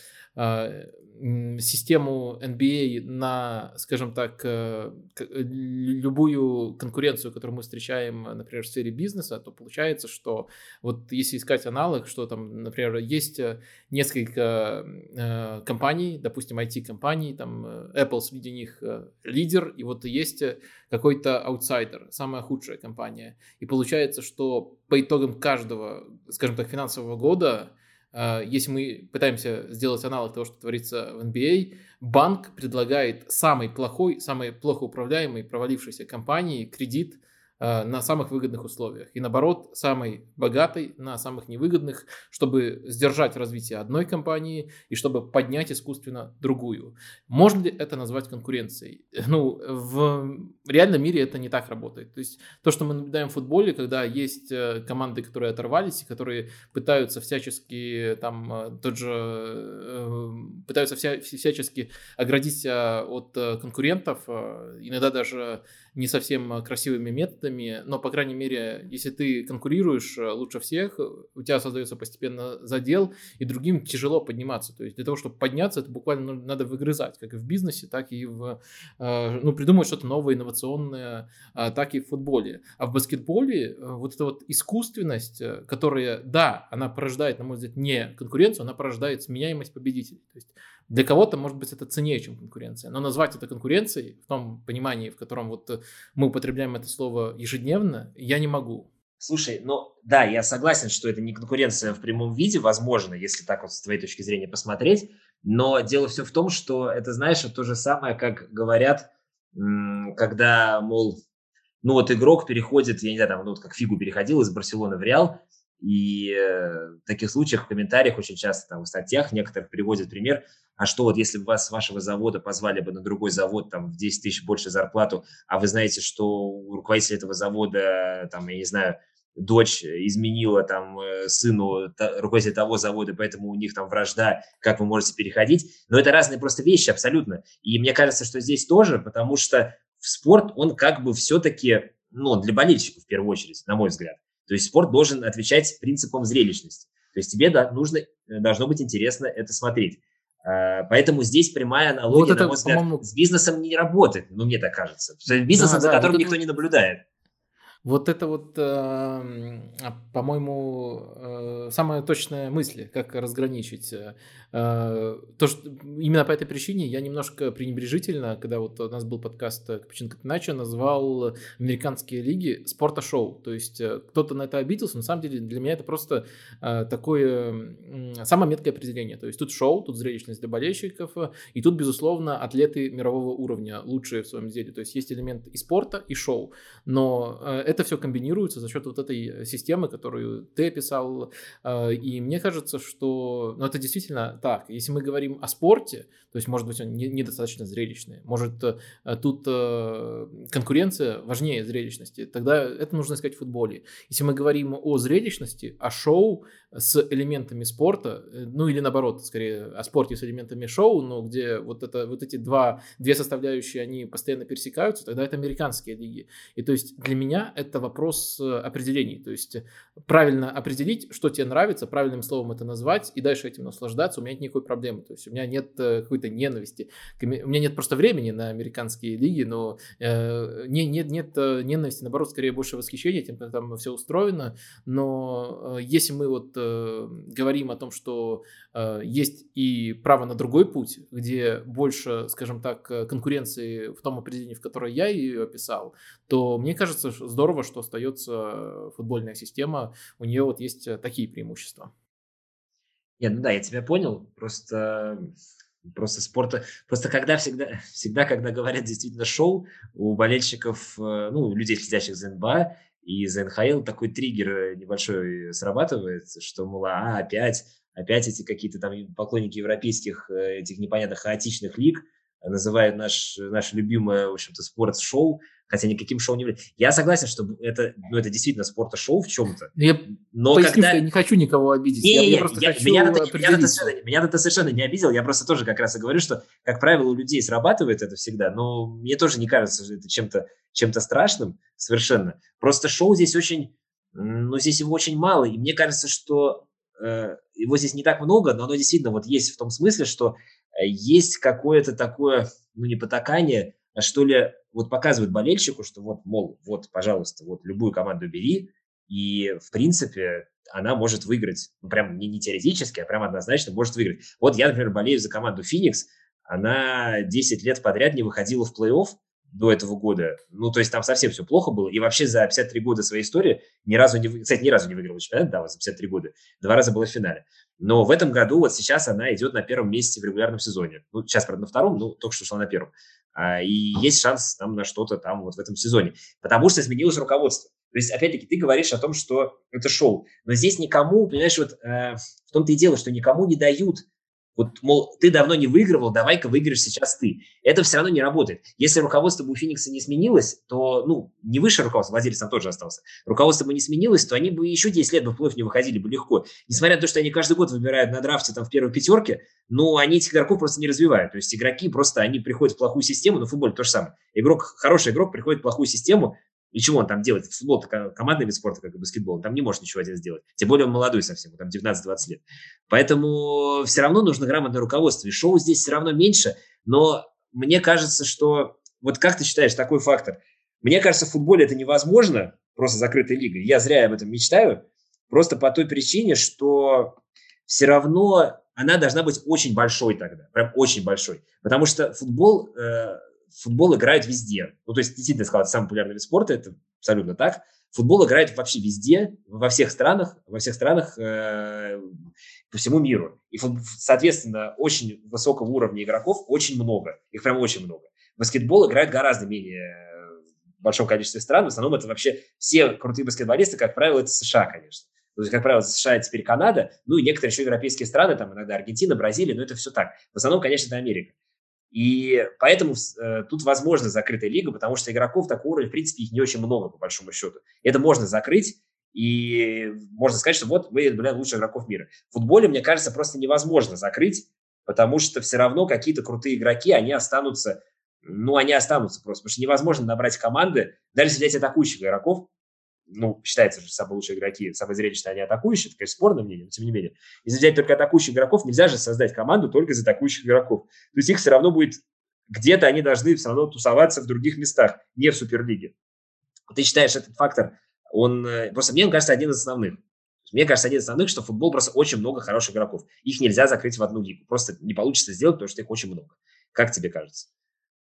систему NBA на, скажем так, э, любую конкуренцию, которую мы встречаем, например, в сфере бизнеса, то получается, что вот если искать аналог, что там, например, есть э, несколько э, компаний, допустим, IT-компаний, там Apple среди них лидер, и вот есть какой-то аутсайдер, самая худшая компания. И получается, что по итогам каждого, скажем так, финансового года если мы пытаемся сделать аналог того, что творится в NBA, банк предлагает самой плохой, самой плохо управляемой, провалившейся компании кредит – на самых выгодных условиях. И наоборот, самый богатый на самых невыгодных, чтобы сдержать развитие одной компании и чтобы поднять искусственно другую. Можно ли это назвать конкуренцией? Ну, в реальном мире это не так работает. То есть то, что мы наблюдаем в футболе, когда есть э, команды, которые оторвались и которые пытаются всячески там э, тот же пытаются вся, всячески оградить от конкурентов, иногда даже не совсем красивыми методами, но, по крайней мере, если ты конкурируешь э, лучше всех, у тебя создается постепенно задел, и другим тяжело подниматься. То есть для того, чтобы подняться, это буквально надо выгрызать, как и в бизнесе, так и в, э, ну, придумать что-то новое, инновационное, а, так и в футболе. А в баскетболе э, вот эта вот искусственность, которая, да, она порождает, на мой взгляд, не конкуренцию, она порождает сменяемость победителей. То есть для кого-то, может быть, это ценнее, чем конкуренция. Но назвать это конкуренцией в том понимании, в котором вот мы употребляем это слово ежедневно, я не могу. Слушай, ну да, я согласен, что это не конкуренция в прямом виде, возможно, если так вот с твоей точки зрения посмотреть, но дело все в том, что это, знаешь, то же самое, как говорят, когда, мол, ну вот игрок переходит, я не знаю, там, ну вот как Фигу переходил из Барселоны в Реал, и э, в таких случаях в комментариях очень часто там в статьях некоторых приводят пример, а что вот если бы вас с вашего завода позвали бы на другой завод там в 10 тысяч больше зарплату, а вы знаете, что у руководителя этого завода, там, я не знаю, дочь изменила там э, сыну руководителя того завода, поэтому у них там вражда, как вы можете переходить. Но это разные просто вещи абсолютно. И мне кажется, что здесь тоже, потому что в спорт он как бы все-таки, ну, для болельщиков в первую очередь, на мой взгляд. То есть спорт должен отвечать принципам зрелищности. То есть тебе да, нужно, э, должно быть интересно это смотреть. А, поэтому здесь прямая аналогия, вот это, на мой взгляд, с бизнесом не работает, ну, мне так кажется. Бизнесом, да, за да, которым вот никто это... не наблюдает. Вот это вот, эм, а, по-моему, э, самая точная мысль, как разграничить. Э, то, что именно по этой причине я немножко пренебрежительно, когда вот у нас был подкаст Капучинка Иначе, назвал американские лиги спорта-шоу. То есть э, кто-то на это обиделся, но на самом деле для меня это просто такое самое меткое определение. То есть тут шоу, тут зрелищность для болельщиков, и тут, безусловно, атлеты мирового уровня, лучшие в своем деле. То есть есть элемент и спорта, и шоу. Но это все комбинируется за счет вот этой э, системы, которую ты описал. Э, и мне кажется, что ну, это действительно так. Если мы говорим о спорте, то есть, может быть, он недостаточно зрелищный, может, э, тут конкуренция важнее зрелищности, тогда это нужно искать в футболе. Если мы говорим о зрелищности, о шоу с элементами спорта, ну или наоборот, скорее о спорте с элементами шоу, но где вот, это, вот эти два, две составляющие, они постоянно пересекаются, тогда это американские лиги. И то есть для меня это вопрос э, определений. То есть правильно определить, что тебе нравится, правильным словом это назвать и дальше этим наслаждаться, у меня нет никакой проблемы. То есть у меня нет э, какой-то ненависти. У меня нет просто времени на американские лиги, но э, не, нет, нет э, ненависти, наоборот, скорее больше восхищения тем, как там все устроено. Но э, если мы вот э, говорим о том, что э, есть и право на другой путь, где больше, скажем так, конкуренции в том определении, в которое я ее описал, то мне кажется здорово, что остается футбольная система, у нее вот есть э, такие преимущества. Нет, ну да, я тебя понял, просто Просто спорта, просто когда всегда, всегда, когда говорят действительно шоу, у болельщиков, э, ну, людей, следящих за НБА и за НХЛ, такой триггер небольшой срабатывает, что, мол, а, опять, опять эти какие-то там поклонники европейских э, этих непонятных хаотичных лиг называют наш, наше любимое, в общем-то, спорт-шоу хотя никаким шоу не является. Я согласен, что это, ну, это действительно спорта-шоу в чем-то. Я но поясню, когда... я не хочу никого обидеть. Не, я, не, я просто я, хочу меня, это, меня, это совершенно, меня это совершенно не обидел. Я просто тоже как раз и говорю, что, как правило, у людей срабатывает это всегда, но мне тоже не кажется, что это чем-то чем страшным совершенно. Просто шоу здесь очень, ну, здесь его очень мало, и мне кажется, что э, его здесь не так много, но оно действительно вот есть в том смысле, что есть какое-то такое, ну, не потакание, а что ли, вот показывают болельщику, что вот, мол, вот, пожалуйста, вот любую команду бери, и, в принципе, она может выиграть, ну, прям не, не теоретически, а прям однозначно может выиграть. Вот я, например, болею за команду Феникс, она 10 лет подряд не выходила в плей-офф до этого года. Ну, то есть там совсем все плохо было. И вообще за 53 года своей истории ни разу не, кстати, ни разу не выиграла чемпионат, да, за 53 года. Два раза была в финале. Но в этом году, вот сейчас она идет на первом месте в регулярном сезоне. Ну, сейчас, правда, на втором, но только что шла на первом. А, и есть шанс там на что-то там вот в этом сезоне. Потому что изменилось руководство. То есть, опять-таки, ты говоришь о том, что это шоу. Но здесь никому, понимаешь, вот э, в том-то и дело, что никому не дают вот, мол, ты давно не выигрывал, давай-ка выиграешь сейчас ты. Это все равно не работает. Если руководство бы у Феникса не сменилось, то, ну, не выше руководство, владелец там тоже остался, руководство бы не сменилось, то они бы еще 10 лет бы в не выходили бы легко. Несмотря на то, что они каждый год выбирают на драфте там в первой пятерке, но они этих игроков просто не развивают. То есть игроки просто, они приходят в плохую систему, но в футболе то же самое. Игрок, хороший игрок приходит в плохую систему, и чего он там делает? Футбол – командный вид спорта, как и баскетбол. Он там не может ничего один сделать. Тем более он молодой совсем, там 19-20 лет. Поэтому все равно нужно грамотное руководство. И шоу здесь все равно меньше. Но мне кажется, что... Вот как ты считаешь такой фактор? Мне кажется, в футболе это невозможно, просто закрытой лигой. Я зря об этом мечтаю. Просто по той причине, что все равно она должна быть очень большой тогда. Прям очень большой. Потому что футбол... Э, футбол играют везде. Ну, то есть, действительно, сказал, это самый популярный вид спорта, это абсолютно так. Футбол играет вообще везде, во всех странах, во всех странах э, по всему миру. И, соответственно, очень высокого уровня игроков очень много. Их прям очень много. Баскетбол играет гораздо менее в большом количестве стран. В основном это вообще все крутые баскетболисты, как правило, это США, конечно. То есть, как правило, США теперь Канада, ну и некоторые еще европейские страны, там иногда Аргентина, Бразилия, но это все так. В основном, конечно, это Америка. И поэтому э, тут возможно закрытая лига, потому что игроков такого уровня, в принципе, их не очень много, по большому счету. Это можно закрыть, и можно сказать, что вот мы, бля, лучших игроков мира. В футболе, мне кажется, просто невозможно закрыть, потому что все равно какие-то крутые игроки, они останутся, ну, они останутся просто, потому что невозможно набрать команды, даже взять атакующих игроков, ну, считается, что самые лучшие игроки, самые зрелищные, они атакующие, это, конечно, спорное мнение, но тем не менее. Если взять только атакующих игроков, нельзя же создать команду только из атакующих игроков. То есть их все равно будет, где-то они должны все равно тусоваться в других местах, не в Суперлиге. Ты считаешь этот фактор, он, э, просто мне он кажется один из основных. Мне кажется, один из основных, что футбол просто очень много хороших игроков. Их нельзя закрыть в одну лигу. Просто не получится сделать, потому что их очень много. Как тебе кажется?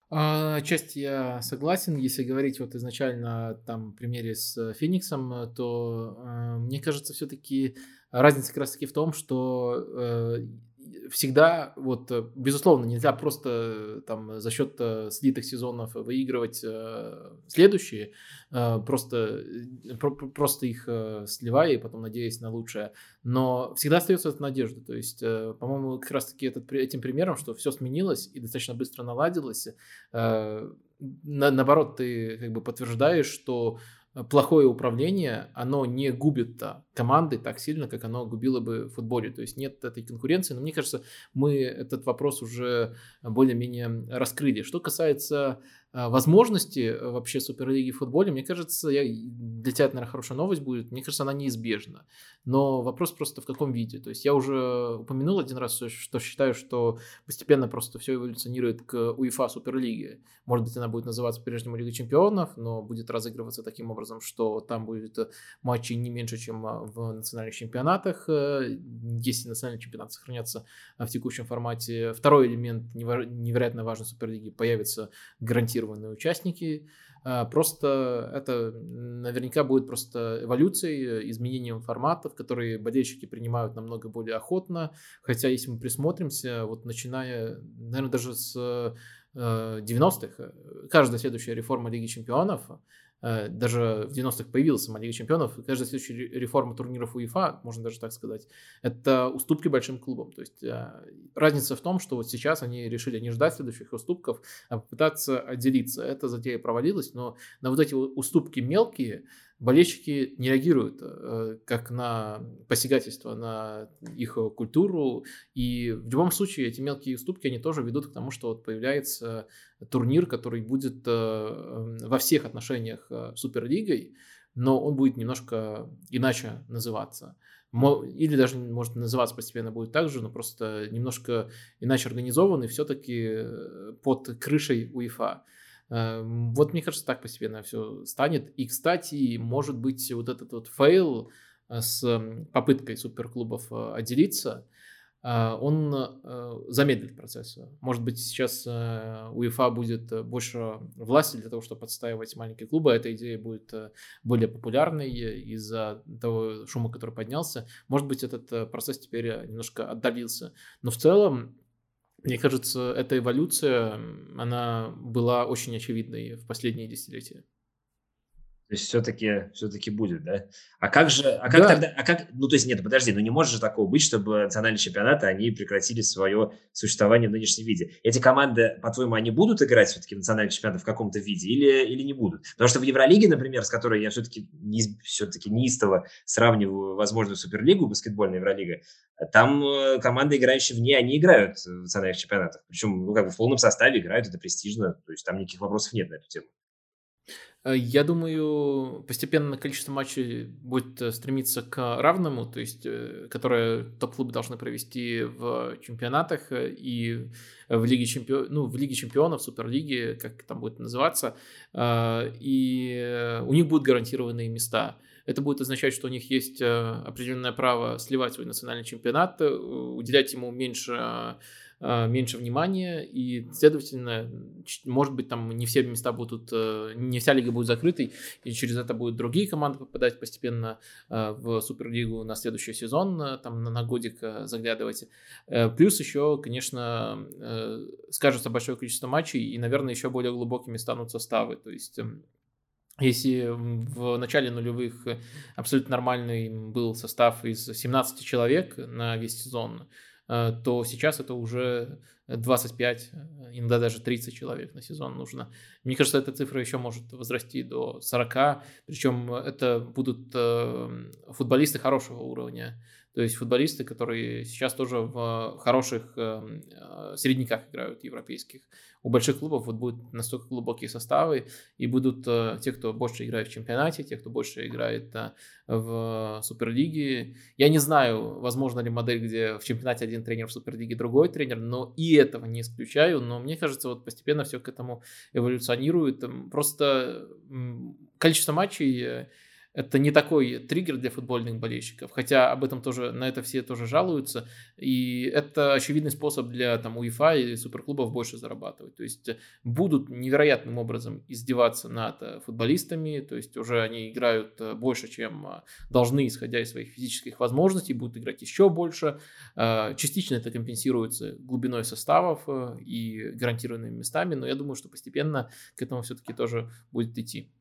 А, Часть я согласен. Если говорить вот изначально там примере с Фениксом, то э, мне кажется, все-таки разница как раз таки в том, что э, всегда, вот, э, безусловно, нельзя просто там за счет э, слитых сезонов выигрывать э, следующие, просто, просто их сливая и потом надеясь на лучшее. Но всегда остается эта надежда. То есть, по-моему, как раз-таки этот, этим примером, что все сменилось и достаточно быстро наладилось, на, наоборот, ты как бы подтверждаешь, что Э, плохое управление, оно не губит команды так сильно, как оно губило бы в футболе. То есть нет этой конкуренции. Но мне кажется, мы этот вопрос уже более-менее раскрыли. Что касается а, возможности э, вообще Суперлиги в футболе, мне кажется, я, для тебя это, наверное, хорошая новость будет, мне кажется, она неизбежна. Но вопрос просто в каком виде. То есть я уже упомянул один раз, что считаю, что постепенно просто все эволюционирует к УЕФА Суперлиге. Может быть, она будет называться по-прежнему Лига Чемпионов, но будет разыгрываться таким образом, что там будет э, матчи не меньше, чем в национальных чемпионатах, э, если национальный чемпионат сохранятся в текущем формате. Второй элемент невероятно важный Суперлиги появится гарантированно квалифицированные участники. А, просто это наверняка будет просто эволюцией, изменением форматов, которые болельщики принимают намного более охотно. Хотя, если мы присмотримся, вот начиная, наверное, даже с 90-х, э, каждая следующая реформа Лиги Чемпионов Э, даже в 90-х появилась Лига Чемпионов, и каждая следующая реформа турниров УЕФА, можно даже так сказать, это уступки большим клубам. То есть э, разница в том, что вот сейчас они решили не ждать следующих уступков, а попытаться отделиться. Эта затея провалилась, но на вот эти уступки мелкие болельщики не реагируют э, как на посягательство на их культуру. И в любом случае эти мелкие уступки, они тоже ведут к тому, что вот появляется турнир, который будет э, эм, во всех отношениях э, суперлигой, но он будет немножко иначе называться. Или даже, может, называться постепенно будет так же, но просто немножко иначе организованный, все-таки под крышей УЕФА. Эм, вот мне кажется, так постепенно все станет. И, кстати, может быть, вот этот вот fail э, с попыткой суперклубов э, отделиться, э, он замедлит процесс. Может быть, сейчас УЕФА будет больше власти для того, чтобы отстаивать маленькие клубы. Эта идея будет более популярной из-за того шума, который поднялся. Может быть, этот процесс теперь немножко отдалился. Но в целом мне кажется, эта эволюция, она была очень очевидной в последние десятилетия. То есть все-таки все-таки будет, да? А как же, а как да. тогда, а как, ну то есть нет, подожди, ну не может же такого быть, чтобы национальные чемпионаты, они прекратили свое существование в нынешнем виде. Эти команды, по-твоему, они будут играть все-таки в национальные чемпионаты в каком-то виде или, или не будут? Потому что в Евролиге, например, с которой я все-таки, не, все-таки неистово сравниваю возможную Суперлигу, баскетбольная Евролига, там э, команды, играющие в ней, они играют в национальных чемпионатах. Причем, ну, как бы в полном составе играют, это престижно, то есть там никаких вопросов нет на эту тему. Э, я думаю, постепенно количество матчей будет э, стремиться к равному, то есть, э, которые топ-клубы должны провести в чемпионатах и в Лиге, чемпион, ну, в Лиге чемпионов, Суперлиге, как там будет называться, и у них будут гарантированные места. Это будет означать, что у них есть определенное право сливать свой национальный чемпионат, уделять ему меньше меньше внимания, и, следовательно, может быть, там не все места будут, э, не вся лига будет закрытой, и через это будут другие команды попадать постепенно а, в Суперлигу на следующий сезон, э, там на, годик э, заглядывать. Плюс еще, конечно, скажется большое количество матчей, и, наверное, еще более глубокими станут составы, то есть эм, если в начале нулевых абсолютно нормальный был состав из 17 человек на весь сезон, Э, то сейчас это уже 25, э, иногда даже 30 человек на сезон нужно. Мне кажется, эта цифра еще может возрасти до 40, причем это будут э, футболисты хорошего уровня. То есть футболисты, которые сейчас тоже в хороших средниках играют европейских у больших клубов вот будут настолько глубокие составы, и будут э, те, кто больше играет в чемпионате, те, кто больше играет э, в Суперлиге. Я не знаю, возможно ли модель, где в чемпионате один тренер, в Суперлиге другой тренер, но и этого не исключаю. Но мне кажется, вот постепенно все к этому эволюционирует. Просто количество матчей э, это не такой триггер для футбольных болельщиков, хотя об этом тоже, на это все тоже жалуются, и это очевидный способ для там УЕФА или суперклубов больше зарабатывать, то есть будут невероятным образом издеваться над э, футболистами, то есть уже они играют э, больше, чем э, должны, исходя из своих физических возможностей, будут играть еще больше, частично это компенсируется глубиной составов и гарантированными местами, но я думаю, что постепенно к этому все-таки тоже будет идти.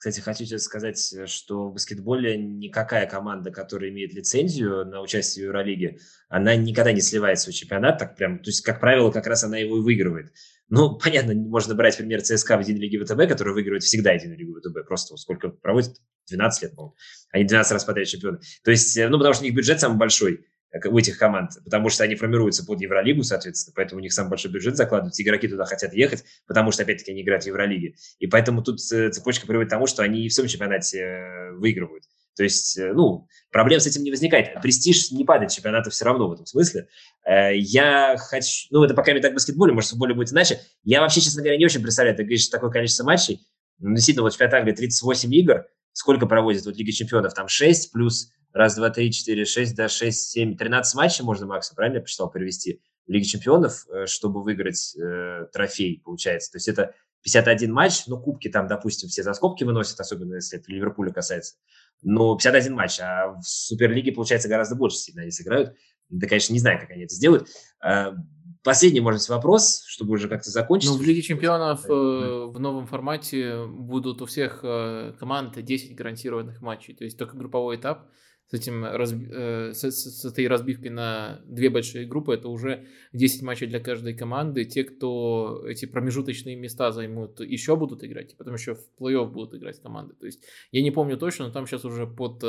Кстати, хочу тебе сказать, э, что в баскетболе никакая команда, которая имеет лицензию на участие в Евролиге, она никогда не сливает свой чемпионат, так прям, то есть, как правило, как раз она его и выигрывает. Ну, понятно, можно брать пример ЦСКА в единой лиге ВТБ, который выигрывает всегда единую лигу ВТБ, просто сколько проводит, 12 лет, по-моему, они 12 раз подряд чемпионы. То есть, э, ну, потому что у них бюджет самый большой, у этих команд, потому что они формируются под Евролигу, соответственно, поэтому у них самый большой бюджет закладывается, игроки туда хотят ехать, потому что, опять-таки, они играют в Евролиге. И поэтому тут э, цепочка приводит к тому, что они и в своем чемпионате э, выигрывают. То есть, э, ну, проблем с этим не возникает. Престиж не падает чемпионата все равно в этом смысле. Я хочу... Ну, это пока не так в баскетболе, может, в футболе будет иначе. Я вообще, честно говоря, не очень представляю, ты говоришь, такое количество матчей. Ну, действительно, вот в Англии 38 игр. Сколько проводит вот Лига чемпионов? Там 6 плюс раз, два, три, четыре, шесть, да, шесть, семь, тринадцать матчей можно максимум, правильно я посчитал, провести Лиги Чемпионов, э, чтобы выиграть э, трофей, получается. То есть это 51 матч, ну, кубки там, допустим, все за скобки выносят, особенно если это Ливерпуля касается. Но 51 матч, а в Суперлиге, получается, гораздо больше сильно они сыграют. Да, конечно, не знаю, как они это сделают. А, последний, может быть, вопрос, чтобы уже как-то закончить. Ну, в Лиге Чемпионов э, в новом формате будут у всех э, команд 10 гарантированных матчей. То есть только групповой этап с, этим, э, с, с этой разбивкой на две большие группы, это уже 10 матчей для каждой команды. Те, кто эти промежуточные места займут, еще будут играть, и потом еще в плей-офф будут играть команды. То есть я не помню точно, но там сейчас уже под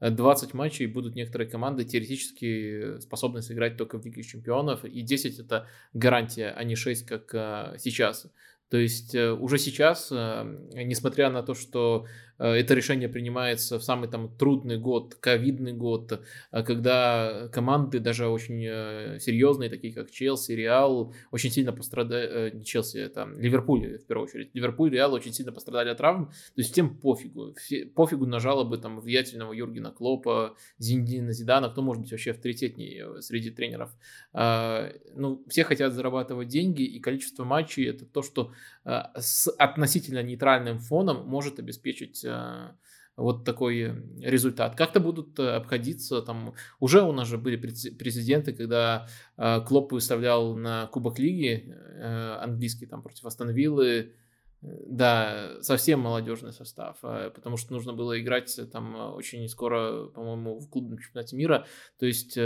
20 э, матчей будут некоторые команды теоретически способны сыграть только в Лиге Чемпионов, и 10 это гарантия, а не 6, как э, сейчас. То есть уже сейчас, несмотря на то, что Э, это решение принимается в самый там трудный год, ковидный год, э, когда команды даже очень э, серьезные, такие как Челси, Реал, очень сильно пострадали, не Челси, это Ливерпуль в первую очередь, Ливерпуль, Реал очень сильно пострадали от травм, то есть всем пофигу, все, пофигу на жалобы там влиятельного Юргена Клопа, Зиндина Зидана, кто может быть вообще авторитетней среди тренеров. Ну, все хотят зарабатывать деньги, и количество матчей это то, что с относительно нейтральным фоном может обеспечить Э, вот такой результат. Как-то будут э, обходиться, там уже у нас же были президенты, когда э, Клоп выставлял на Кубок Лиги английский там против Астон Виллы, да, совсем молодежный состав, потому что нужно было играть там очень скоро, по-моему, в клубном чемпионате мира. То есть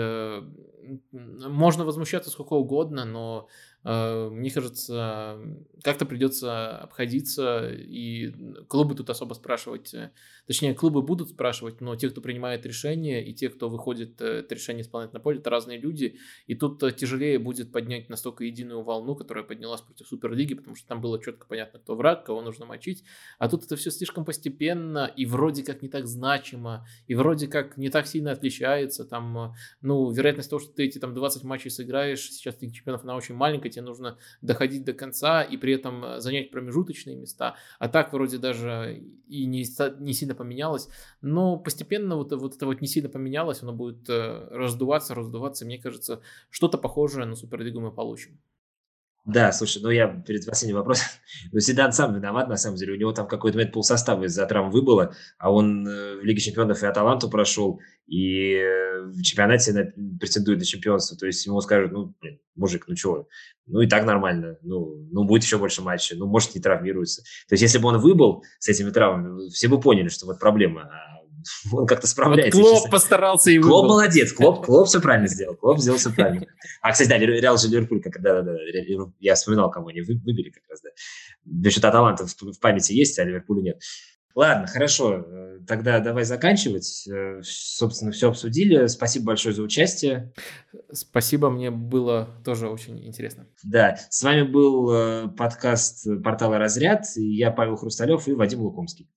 можно возмущаться сколько угодно, но Э, мне кажется, как-то придется обходиться, и клубы тут особо спрашивать, э, точнее, клубы будут спрашивать, но те, кто принимает решения, и те, кто выходит э, это решение исполнять на поле, это разные люди, и тут тяжелее будет поднять настолько единую волну, которая поднялась против Суперлиги, потому что там было четко понятно, кто в брать, кого нужно мочить. А тут это все слишком постепенно и вроде как не так значимо, и вроде как не так сильно отличается. Там, ну, вероятность того, что ты эти там 20 матчей сыграешь, сейчас Лига Чемпионов, она очень маленькая, тебе нужно доходить до конца и при этом занять промежуточные места. А так вроде даже и не, не сильно поменялось. Но постепенно вот, вот это вот не сильно поменялось, оно будет э, раздуваться, раздуваться. Мне кажется, что-то похожее на Суперлигу мы получим. Да, слушай, ну я перед последним вопросом. Ну, Зидан сам виноват, на самом деле. У него там какой-то момент полсостава из-за травм выбыло, а он э, в Лиге чемпионов и Аталанту прошел, и э, в чемпионате на, претендует на чемпионство. То есть ему скажут, ну, блин, мужик, ну чего, ну и так нормально, ну, ну будет еще больше матчей, ну, может, не травмируется. То есть если бы он выбыл с этими травмами, все бы поняли, что вот проблема. Он как-то справляется. Вот Клоп постарался и Клоп молодец, Клоп, Клоп все правильно сделал, Клоп сделал все правильно. А, кстати, да, Реал же Ливерпуль, как, да, да, да, я вспоминал, кого они выбили как раз, да. Насчет Аталанта в памяти есть, а Ливерпуля нет. Ладно, хорошо, э, тогда давай заканчивать. Э, собственно, все обсудили. Спасибо большое за участие. Спасибо, мне было тоже очень интересно. Да, с вами был э, подкаст портала «Разряд». Я Павел Хрусталев и Вадим Лукомский.